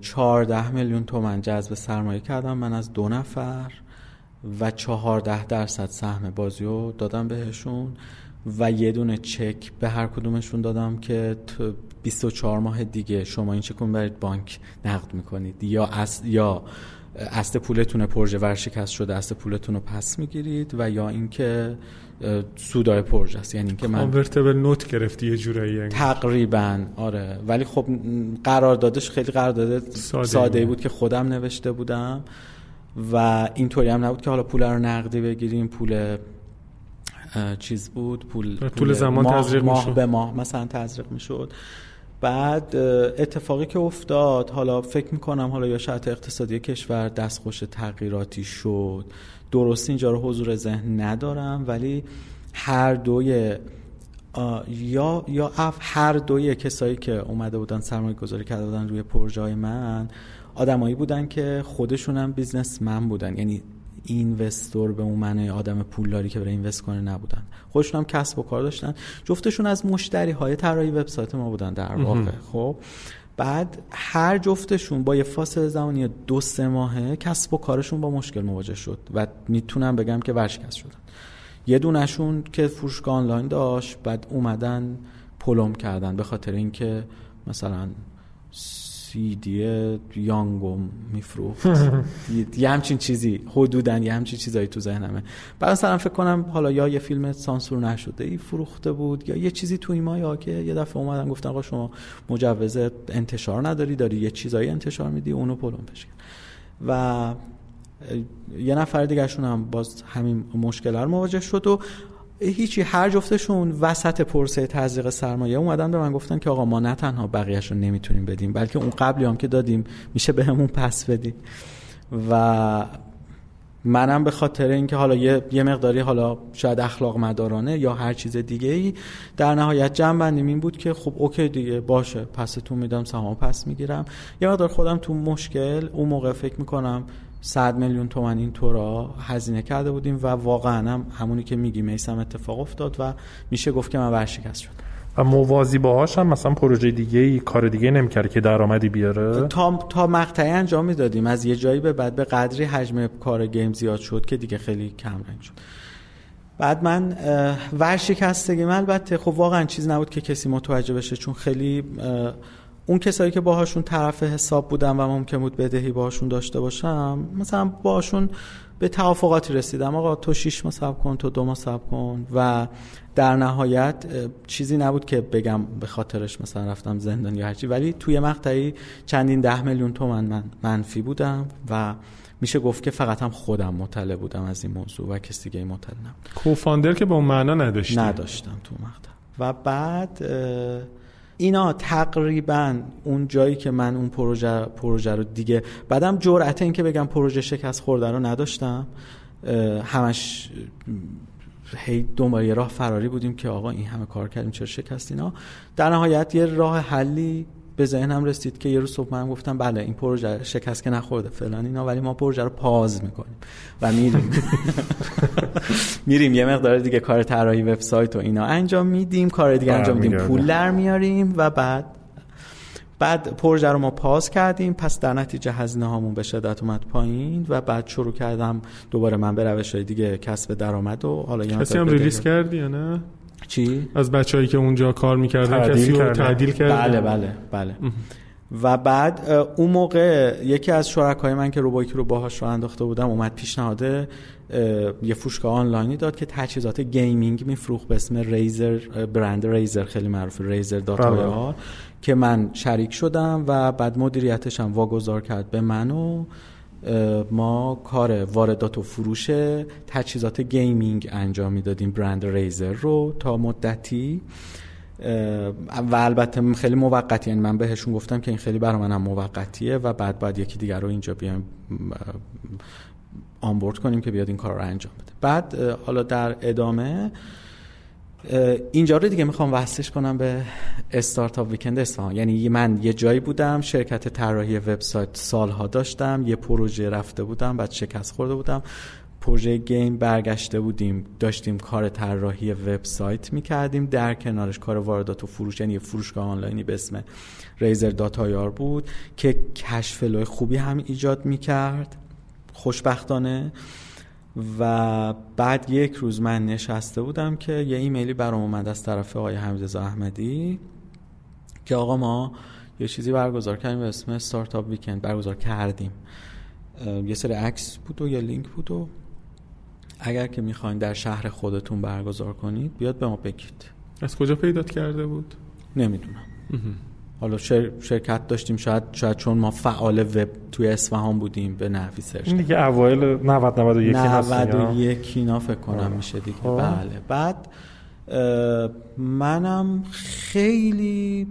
چهارده میلیون تومن جذب سرمایه کردم من از دو نفر و چهارده درصد سهم بازی رو دادم بهشون و یه دونه چک به هر کدومشون دادم که 24 ماه دیگه شما این چکون برید بانک نقد می‌کنید. یا از یا اصل پولتون پروژه ورشکست شده اصل پولتون رو پس می‌گیرید و یا اینکه سودای پروژه است. یعنی اینکه من کانورتبل نوت گرفتی یه جورایی یعنی. تقریبا آره. ولی خب قراردادش خیلی قرارداد ساده, ساده بود. که خودم نوشته بودم و اینطوری هم نبود که حالا پول رو نقدی بگیریم پول چیز بود پول, پول زمان ماه, تزریق ماه به ماه مثلا تزریق می‌شد. بعد اتفاقی که افتاد حالا فکر می‌کنم حالا یا شرط اقتصادی کشور دستخوش تغییراتی شد. درست اینجا رو حضور ذهن ندارم ولی هر دوی یا یا هر دوی کسایی که اومده بودن سرمایه گذاری کرده بودن روی پروژه من آدمایی بودن که خودشون هم بیزنسمن بودن. یعنی اینوستور به اون معنی آدم پولداری که بره اینوست کنه نبودن. خودشون هم کسب و کار داشتن. جفتشون از مشتری های طراحی وبسایت ما بودن در واقع. خب؟ بعد هر جفتشون با یه فاصله زمانی دو سه ماهه کسب و کارشون با مشکل مواجه شد و می‌تونم بگم که ورشکست شدن. یه دونشون که فروشگاه آنلاین داشت بعد اومدن پلم کردن به خاطر اینکه مثلا دی یانگو میفروخت. یه همچین چیزی حدودا یه همچین چیزایی تو ذهنمه. بعد مثلا فکر کنم حالا یا یه فیلم سانسور نشده ای فروخته بود یا یه چیزی تو ایما یا که یه دفعه اومدن گفتن آقا شما مجوز انتشار نداری داری یه چیزایی انتشار میدی اونو پلم بشه و یه نفر دیگرشون هم باز همین مشکل رو مواجه شد و هیچی هر جفتشون وسط پرسه تزریق سرمایه اومدن به من گفتن که آقا ما نه تنها بقیهش رو نمی‌تونیم بدیم بلکه اون قبلی هم که دادیم میشه به همون پس بدیم. و منم به خاطر اینکه حالا یه،, یه مقداری حالا شاید اخلاق مدارانه یا هر چیز دیگه ای در نهایت جمع بندیم این بود که خب اوکی دیگه باشه پستون میدم سهام پس می‌گیرم. یه مقدار خودم تو مشکل اون موقع فکر می‌کنم 100 میلیون تومن این طورا هزینه کرده بودیم و واقعا هم همونی که میگی میسم اتفاق افتاد و میشه گفت که من ورشکست شد و موازی باهاش هم مثلا پروژه دیگه ای کار دیگه نمی‌کرد که درآمدی بیاره؟ تا تا مقطعی انجام می‌دادیم. از یه جایی به بعد به قدری حجم کار گیم زیاد شد که دیگه خیلی کم رنگ شد. بعد من ورشکستگی من البته خب واقعا چیز نبود که کسی متوجه بشه چون خیلی اون کسایی که باهاشون طرف حساب بودم و ممکن بود بدهی باهاشون داشته باشم مثلا باهاشون به توافقاتی رسیدم. آقا تو شیش ماه صبر کن تو دو ماه صبر کن. و در نهایت چیزی نبود که بگم به خاطرش مثلا رفتم زندان یا هرچی. ولی توی مقطعی چندین ده میلیون تومن من منفی بودم و میشه گفت که فقط هم خودم مطلع بودم از این موضوع و کسی دیگه مطلع نبود. کوفاندر که اون معنا نداشتی. نداشتم تو مقطع. و بعد اینا تقریبا اون جایی که من اون پروژه پروژه رو دیگه بعدم جرأت این که بگم پروژه شکست خورده رو نداشتم. همش هی دنبال یه راه فراری بودیم که آقا این همه کار کردیم چرا شکست اینا؟ در نهایت یه راه حلی به ذهنم رسید که یه روز صبح من گفتم بله این پروژه شکست که نخورده فلان اینا ولی ما پروژه رو پاز می‌کنیم و میریم. میریم یه مقدار دیگه کار طراحی وبسایت و اینا انجام میدیم کار دیگه انجام میدیم. پول در میاریم و بعد بعد پروژه رو ما پاس کردیم. پس در نتیجه هزینه هامون به شدت اومد پایین و بعد شروع کردم دوباره من به روش های دیگه کسب درآمد و حالا کسی هم release کردی یا نه؟ چی؟ از بچه‌ای که اونجا کار می‌کردن کسی رو تعدیل کرد بله بله بله. و بعد اون موقع یکی از شرکای من که روبایکی رو باهاش راه انداخته بودم اومد پیشنهاد یه فروشگاه آنلاینی داد که تجهیزات gaming میفروخت به اسم Razer برند Razer خیلی معروف Razer dot که من شریک شدم و بعد مدیریتش هم واگذار کرد به من و ما کار واردات و فروش تجهیزات gaming انجام می‌دادیم برند Razer رو تا مدتی. و البته خیلی موقتی یعنی من بهشون گفتم که این خیلی برای منم موقتیه و بعد باید یکی دیگر رو اینجا بیایم onboard کنیم که بیاد این کار رو انجام بده. بعد حالا در ادامه اینجا رو دیگه می‌خوام وصلش کنم به Startup Weekend اصفهان. یعنی من یه جایی بودم شرکت طراحی وبسایت سالها داشتم یه پروژه رفته بودم بعد شکست خورده بودم. پروژه گیم برگشته بودیم داشتیم کار طراحی وبسایت می‌کردیم. در کنارش کار واردات و فروش یعنی فروشگاه آنلاینی به اسم ریزر داتایار بود که کشف خوبی هم ایجاد می‌کرد. خوشبختانه. و بعد یک روز من نشسته بودم که یه ایمیلی برام اومد از طرف آقای حمیدرضا احمدی که آقا ما یه چیزی برگزار کردیم به اسم استارتاپ ویکند برگزار کردیم. یه سری عکس بود و یه لینک بود و اگر که می‌خواین در شهر خودتون برگزار کنید بیاد به ما بگید. از کجا پیدات کرده بود؟ نمی‌دونم. حالا شر... شرکت داشتیم شاید شاید چون ما فعال وب توی اصفهان بودیم به نحوی سرچ این دیگه اوایل 90 91 91 اینا فکر کنم میشه دیگه. آه. بله. بعد منم خیلی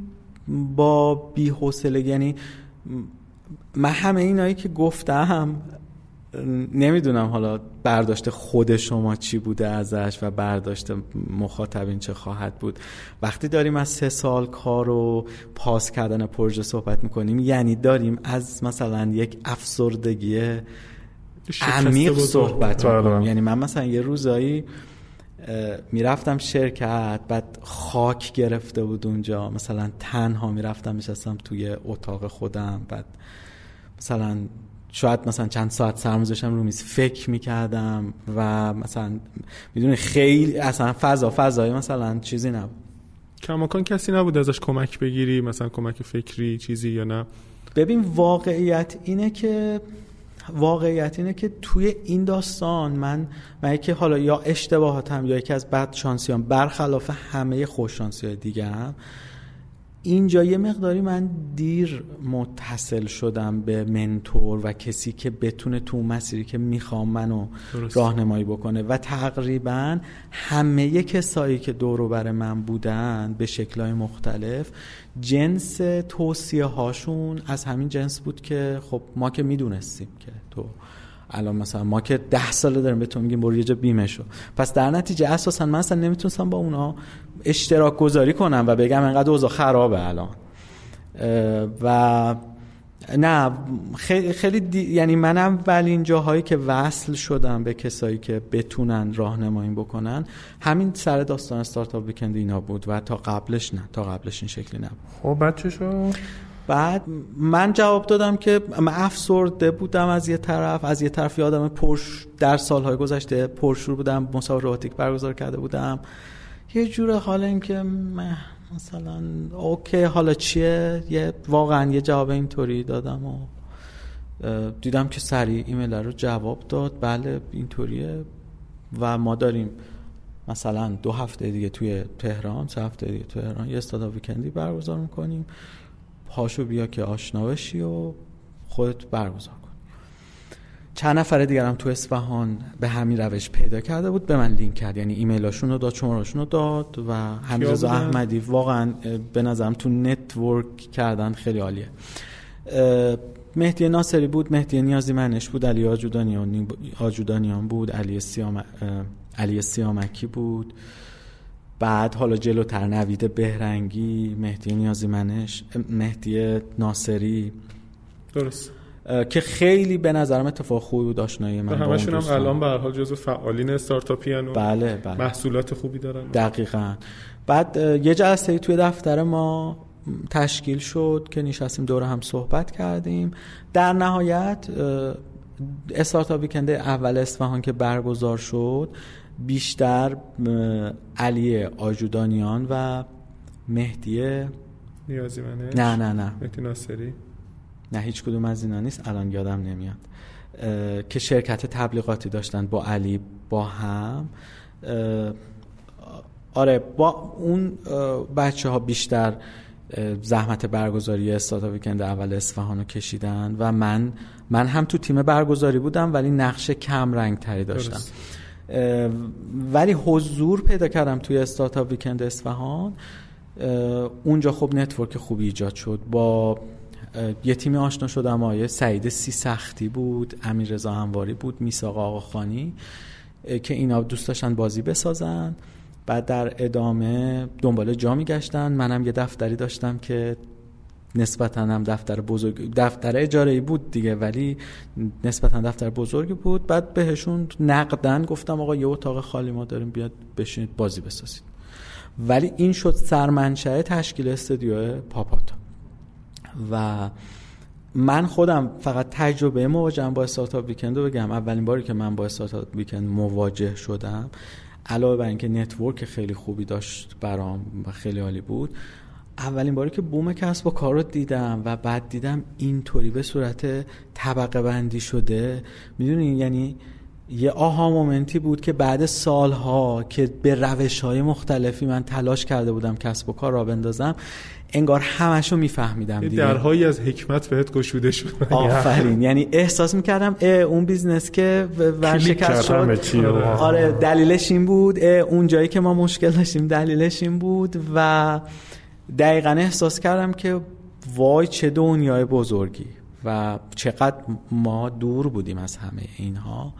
با بی‌حوصله یعنی من همه اینایی که گفتم نمی‌دونم حالا برداشت خود شما چی بوده ازش و برداشت مخاطبین چه خواهد بود. وقتی داریم از سه سال کار و پاس کردن پروژه صحبت می‌کنیم یعنی داریم از مثلا یک افسردگی عمیق صحبت بله. می‌کنیم. یعنی من مثلا یه روزایی می‌رفتم شرکت بعد خاک گرفته بود اونجا. مثلا تنها می‌رفتم میشستم توی اتاق خودم. بعد مثلا شاید مثلا چند ساعت سرموزشم رو میز فکر می‌کردم و مثلا می‌دونی خیلی اصلا فضا فضای مثلا چیزی نبود. کماکان کسی نبود ازش کمک بگیری مثلا کمک فکری چیزی یا نه؟ ببین واقعیت اینه که واقعیت اینه که توی این داستان من من که حالا یا اشتباهاتم یا یکی از بد شانسیام برخلاف همه خوش شانسی های دیگه هم اینجا یه مقداری من دیر متصل شدم به منتور و کسی که بتونه تو مسیری که می‌خوام منو راهنمایی بکنه. و تقریبا همه کسایی که دورو بر من بودن به شکلهای مختلف جنس توصیه هاشون از همین جنس بود که خب ما که می‌دونستیم که تو الان مثلا ما که ده ساله داریم بهتون میگیم برو یه جا بیمه شو پس در نتیجه اساسا من اصلا نمی‌تونستم با اونا اشتراک گذاری کنم و بگم انقدر اوضاع خرابه الان. و نه خیلی, خیلی یعنی من اولین جاهایی که وصل شدم به کسایی که بتونن راهنمایی بکنن همین سر داستان استارتاپ ویکند اینا بود و تا قبلش نه تا قبلش این شکلی نبود. خب بعد چه شد بعد من جواب دادم که من افسرده بودم از یه طرف از یه طرف یادم پرش در سالهای گذشته پرشور بودم مسابقه برگزار کرده بودم. یه جور حال این که مثلا OK حالا چیه؟ یه واقعا یه جواب اینطوری دادم و دیدم که سریع ایمیل رو جواب داد. بله اینطوریه. و ما داریم مثلا دو هفته دیگه توی تهران سه هفته دیگه توی تهران یه Startup Weekend ی برگزار می‌کنیم. پاشو بیا که آشنا بشی و خودت برگزار کن. چند نفر دیگرم تو اصفهان به همین روش پیدا کرده بود به من لینک کرد. یعنی ایمیلاشون رو داد شماراشون رو داد و حمیدرضا احمدی. واقعا به نظرم تو network کردن خیلی عالیه. مهدی ناصری بود مهدی نیازی منش بود علی آجودانیان آجودانیان بود علی سیام علی سیامکی بود. بعد حالا جلوتر نوید بهرنگی مهدی نیازی منش مهدی ناصری. درست. که خیلی به نظرم اتفاق خوبی بود آشنایی من همشون هم الان به هر حال جزو فعالین استارتاپی و بله بله. محصولات خوبی دارن. دقیقا. بعد یه جلسه توی دفتر ما تشکیل شد که نشستیم دور هم صحبت کردیم. در نهایت استارتاپ ویکند اول اصفهان که برگزار شد بیشتر علی آجودانیان و مهدی نیازی منه نه نه نه. مهدی ناصری؟ نه هیچ کدوم از اینا نیست. الان یادم نمیاد. که شرکت تبلیغاتی داشتن با علی با هم. آره با اون بچه ها بیشتر زحمت برگزاری Startup Weekend اول اصفهان رو کشیدن و من من هم تو تیم برگزاری بودم ولی نقش کم رنگ تری داشتم ولی حضور پیدا کردم توی Startup Weekend اصفهان. اونجا خب network خوبی ایجاد شد. با یه تیمی آشنا شدم آیه سعید سی سختی بود امیر رضا انواری بود میساق آقا خانی که اینا دوست داشتن بازی بسازن. بعد در ادامه دنبال جا میگشتن. منم یه دفتری داشتم که نسبتا هم دفتر بزرگ دفتر اجاره ای بود دیگه ولی نسبتا دفتر بزرگی بود. بعد بهشون نقدن گفتم آقا یه اتاق خالی ما داریم بیاد بشینید بازی بسازید. ولی این شد سرمنشأ تشکیل استودیو پاپاتا. و من خودم فقط تجربه مواجهم با Startup Weekend رو بگم. اولین باری که من با Startup Weekend مواجه شدم علاوه بر اینکه network خیلی خوبی داشت برام و خیلی عالی بود اولین باری که بوم کسب و کار رو دیدم و بعد دیدم اینطوری به صورت طبقه بندی شده. می‌دونی؟ یعنی یه aha moment ی بود که بعد سالها که به روش های مختلفی من تلاش کرده بودم کسب و کار راه بندازم انگار همشو میفهمیدم دیگه. درهایی از حکمت بهت گشوده شد. آفرین. یعنی احساس می‌کردم اون business که ورشکست شد. آره. دلیلش این بود اون جایی که ما مشکل داشتیم دلیلش این بود و دقیقا احساس کردم که وای چه دنیای بزرگی و چقدر ما دور بودیم از همه اینها.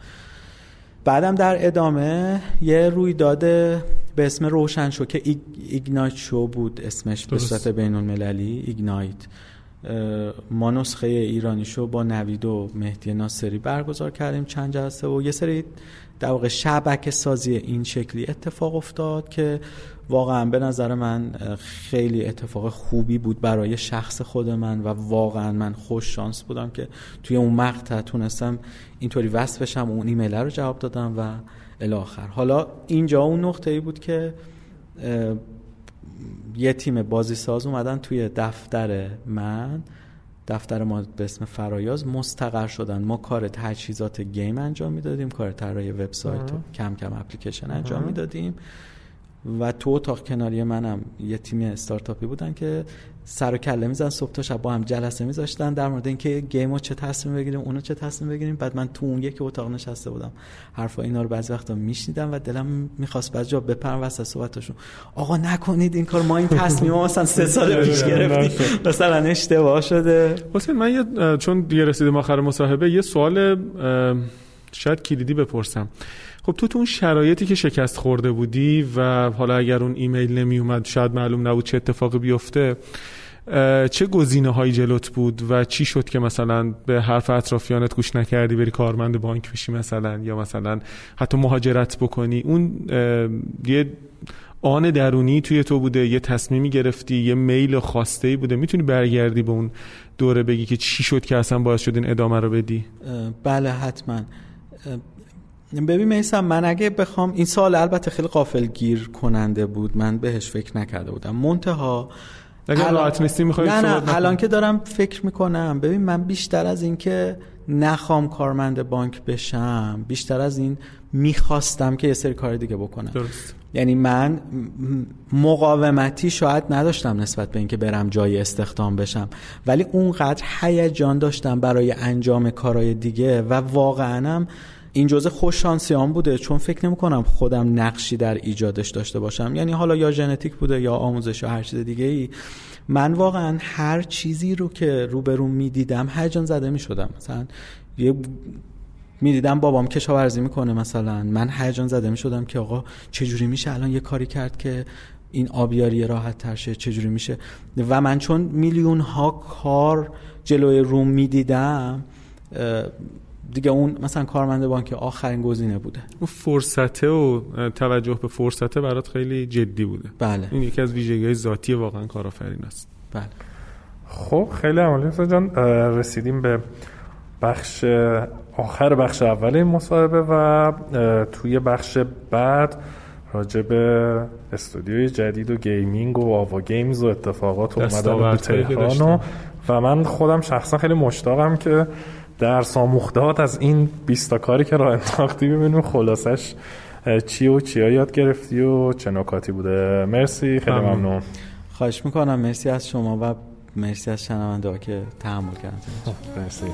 بعدم در ادامه یه رویداد به اسم روشن شو که ایگنایت شو بود اسمش به صورت بین المللی ایگنایت ما نسخه ایرانی شو با نوید و مهدی ناصری برگزار کردیم چند جلسه و یه سری در واقع شبکه سازی این شکلی اتفاق افتاد که واقعا به نظر من خیلی اتفاق خوبی بود برای شخص خود من و واقعا من خوش شانس بودم که توی اون مقطع تونستم اینطوری وصل بشم اون ایمیل رو جواب دادم و الاخر حالا اینجا اون نقطه ای بود که یه تیم بازی ساز اومدن توی دفتر من دفتر ما به اسم فرایاز مستقر شدن. ما کار تجهیزات گیم انجام می‌دادیم کار طراحی وبسایت کم کم اپلیکیشن انجام می‌دادیم. و تو اتاق کناری منم یه تیم استارتاپی بودن که سر و کله میزن صبح تا شب با هم جلسه میذاشتن. در مورد اینکه گیم چه تصمیم بگیریم اونو چه تصمیم بگیریم. بعد من تو اون یک اتاق نشسته بودم. حرفا اینا رو بعضی وقتا میشنیدم و دلم می‌خواست بعضی جا بپرم وسط صحبتاشون. آقا نکنید این کار ما این تصمیم مثلا سه سال پیش گرفتیم. مثلا اشتباه شده. حسین من یه چون دیگه رسیدیم آخر مصاحبه یه سوال شاید کلیدی بپرسم. خب تو تو اون شرایطی که شکست خورده بودی و حالا اگر اون ایمیل نمی اومد شاید معلوم نبود چه اتفاقی بیفته چه گزینه هایی جلوت بود و چی شد که مثلا به حرف اطرافیانت گوش نکردی بری کارمند بانک بشی مثلا یا مثلا حتی مهاجرت بکنی؟ اون یه آن درونی توی تو بوده یه تصمیمی گرفتی یه میل خواسته ای بوده. می‌تونی برگردی به اون دوره بگی که چی شد که اصلا باعث شد این ادامه رو بدی؟ بله حتما. ببین میسم من اگه بخوام این سال البته خیلی قافل گیر کننده بود. من بهش فکر نکرده بودم. منتها اگر راحت نیستی می‌خوای نه نه الان که دارم فکر می‌کنم. ببین من بیشتر از این که نخوام کارمند بانک بشم بیشتر از این می‌خواستم که یه سری کار دیگه بکنم. درست. یعنی من مقاومتی شاید نداشتم نسبت به اینکه برم جای استخدام بشم. ولی اونقدر هیجان داشتم برای انجام کارهای دیگه و واقعا این جزء خوش شانسیان بوده چون فکر نمی کنم خودم نقشی در ایجادش داشته باشم. یعنی حالا یا ژنتیک بوده یا آموزش یا هر چیز دیگه ای من واقعا هر چیزی رو که روبرو می‌دیدم هیجان زده می شدم مثلا یه می‌دیدم بابام کشاورزی می‌کنه مثلا من هیجان زده می شدم که آقا چجوری میشه الان یه کاری کرد که این آبیاری راحت تر شه چجوری میشه؟ و من چون میلیون ها کار جلوی روم می‌دیدم دیگه اون مثلا کارمند بانک آخرین گزینه بوده. اون فرصته و توجه به فرصته برات خیلی جدی بوده. بله. این یکی از ویژگی‌های ذاتی واقعا کارآفرین است. بله. خب خیلی عالی. جان رسیدیم به بخش آخر بخش اول این مصاحبه و توی بخش بعد راجع به استودیوی جدید و gaming و Ava Games و اتفاقات اومدن تهران و و من خودم شخصا خیلی مشتاقم که درس‌آموخته‌هات از این 20 کاری که راه انداختی ببینیم خلاصش چی و چیا یاد گرفتی و چه نکاتی بوده. مرسی خیلی ممنون. خواهش می‌کنم. مرسی از شما و مرسی از شنونده که تحمل کردن. مرسی.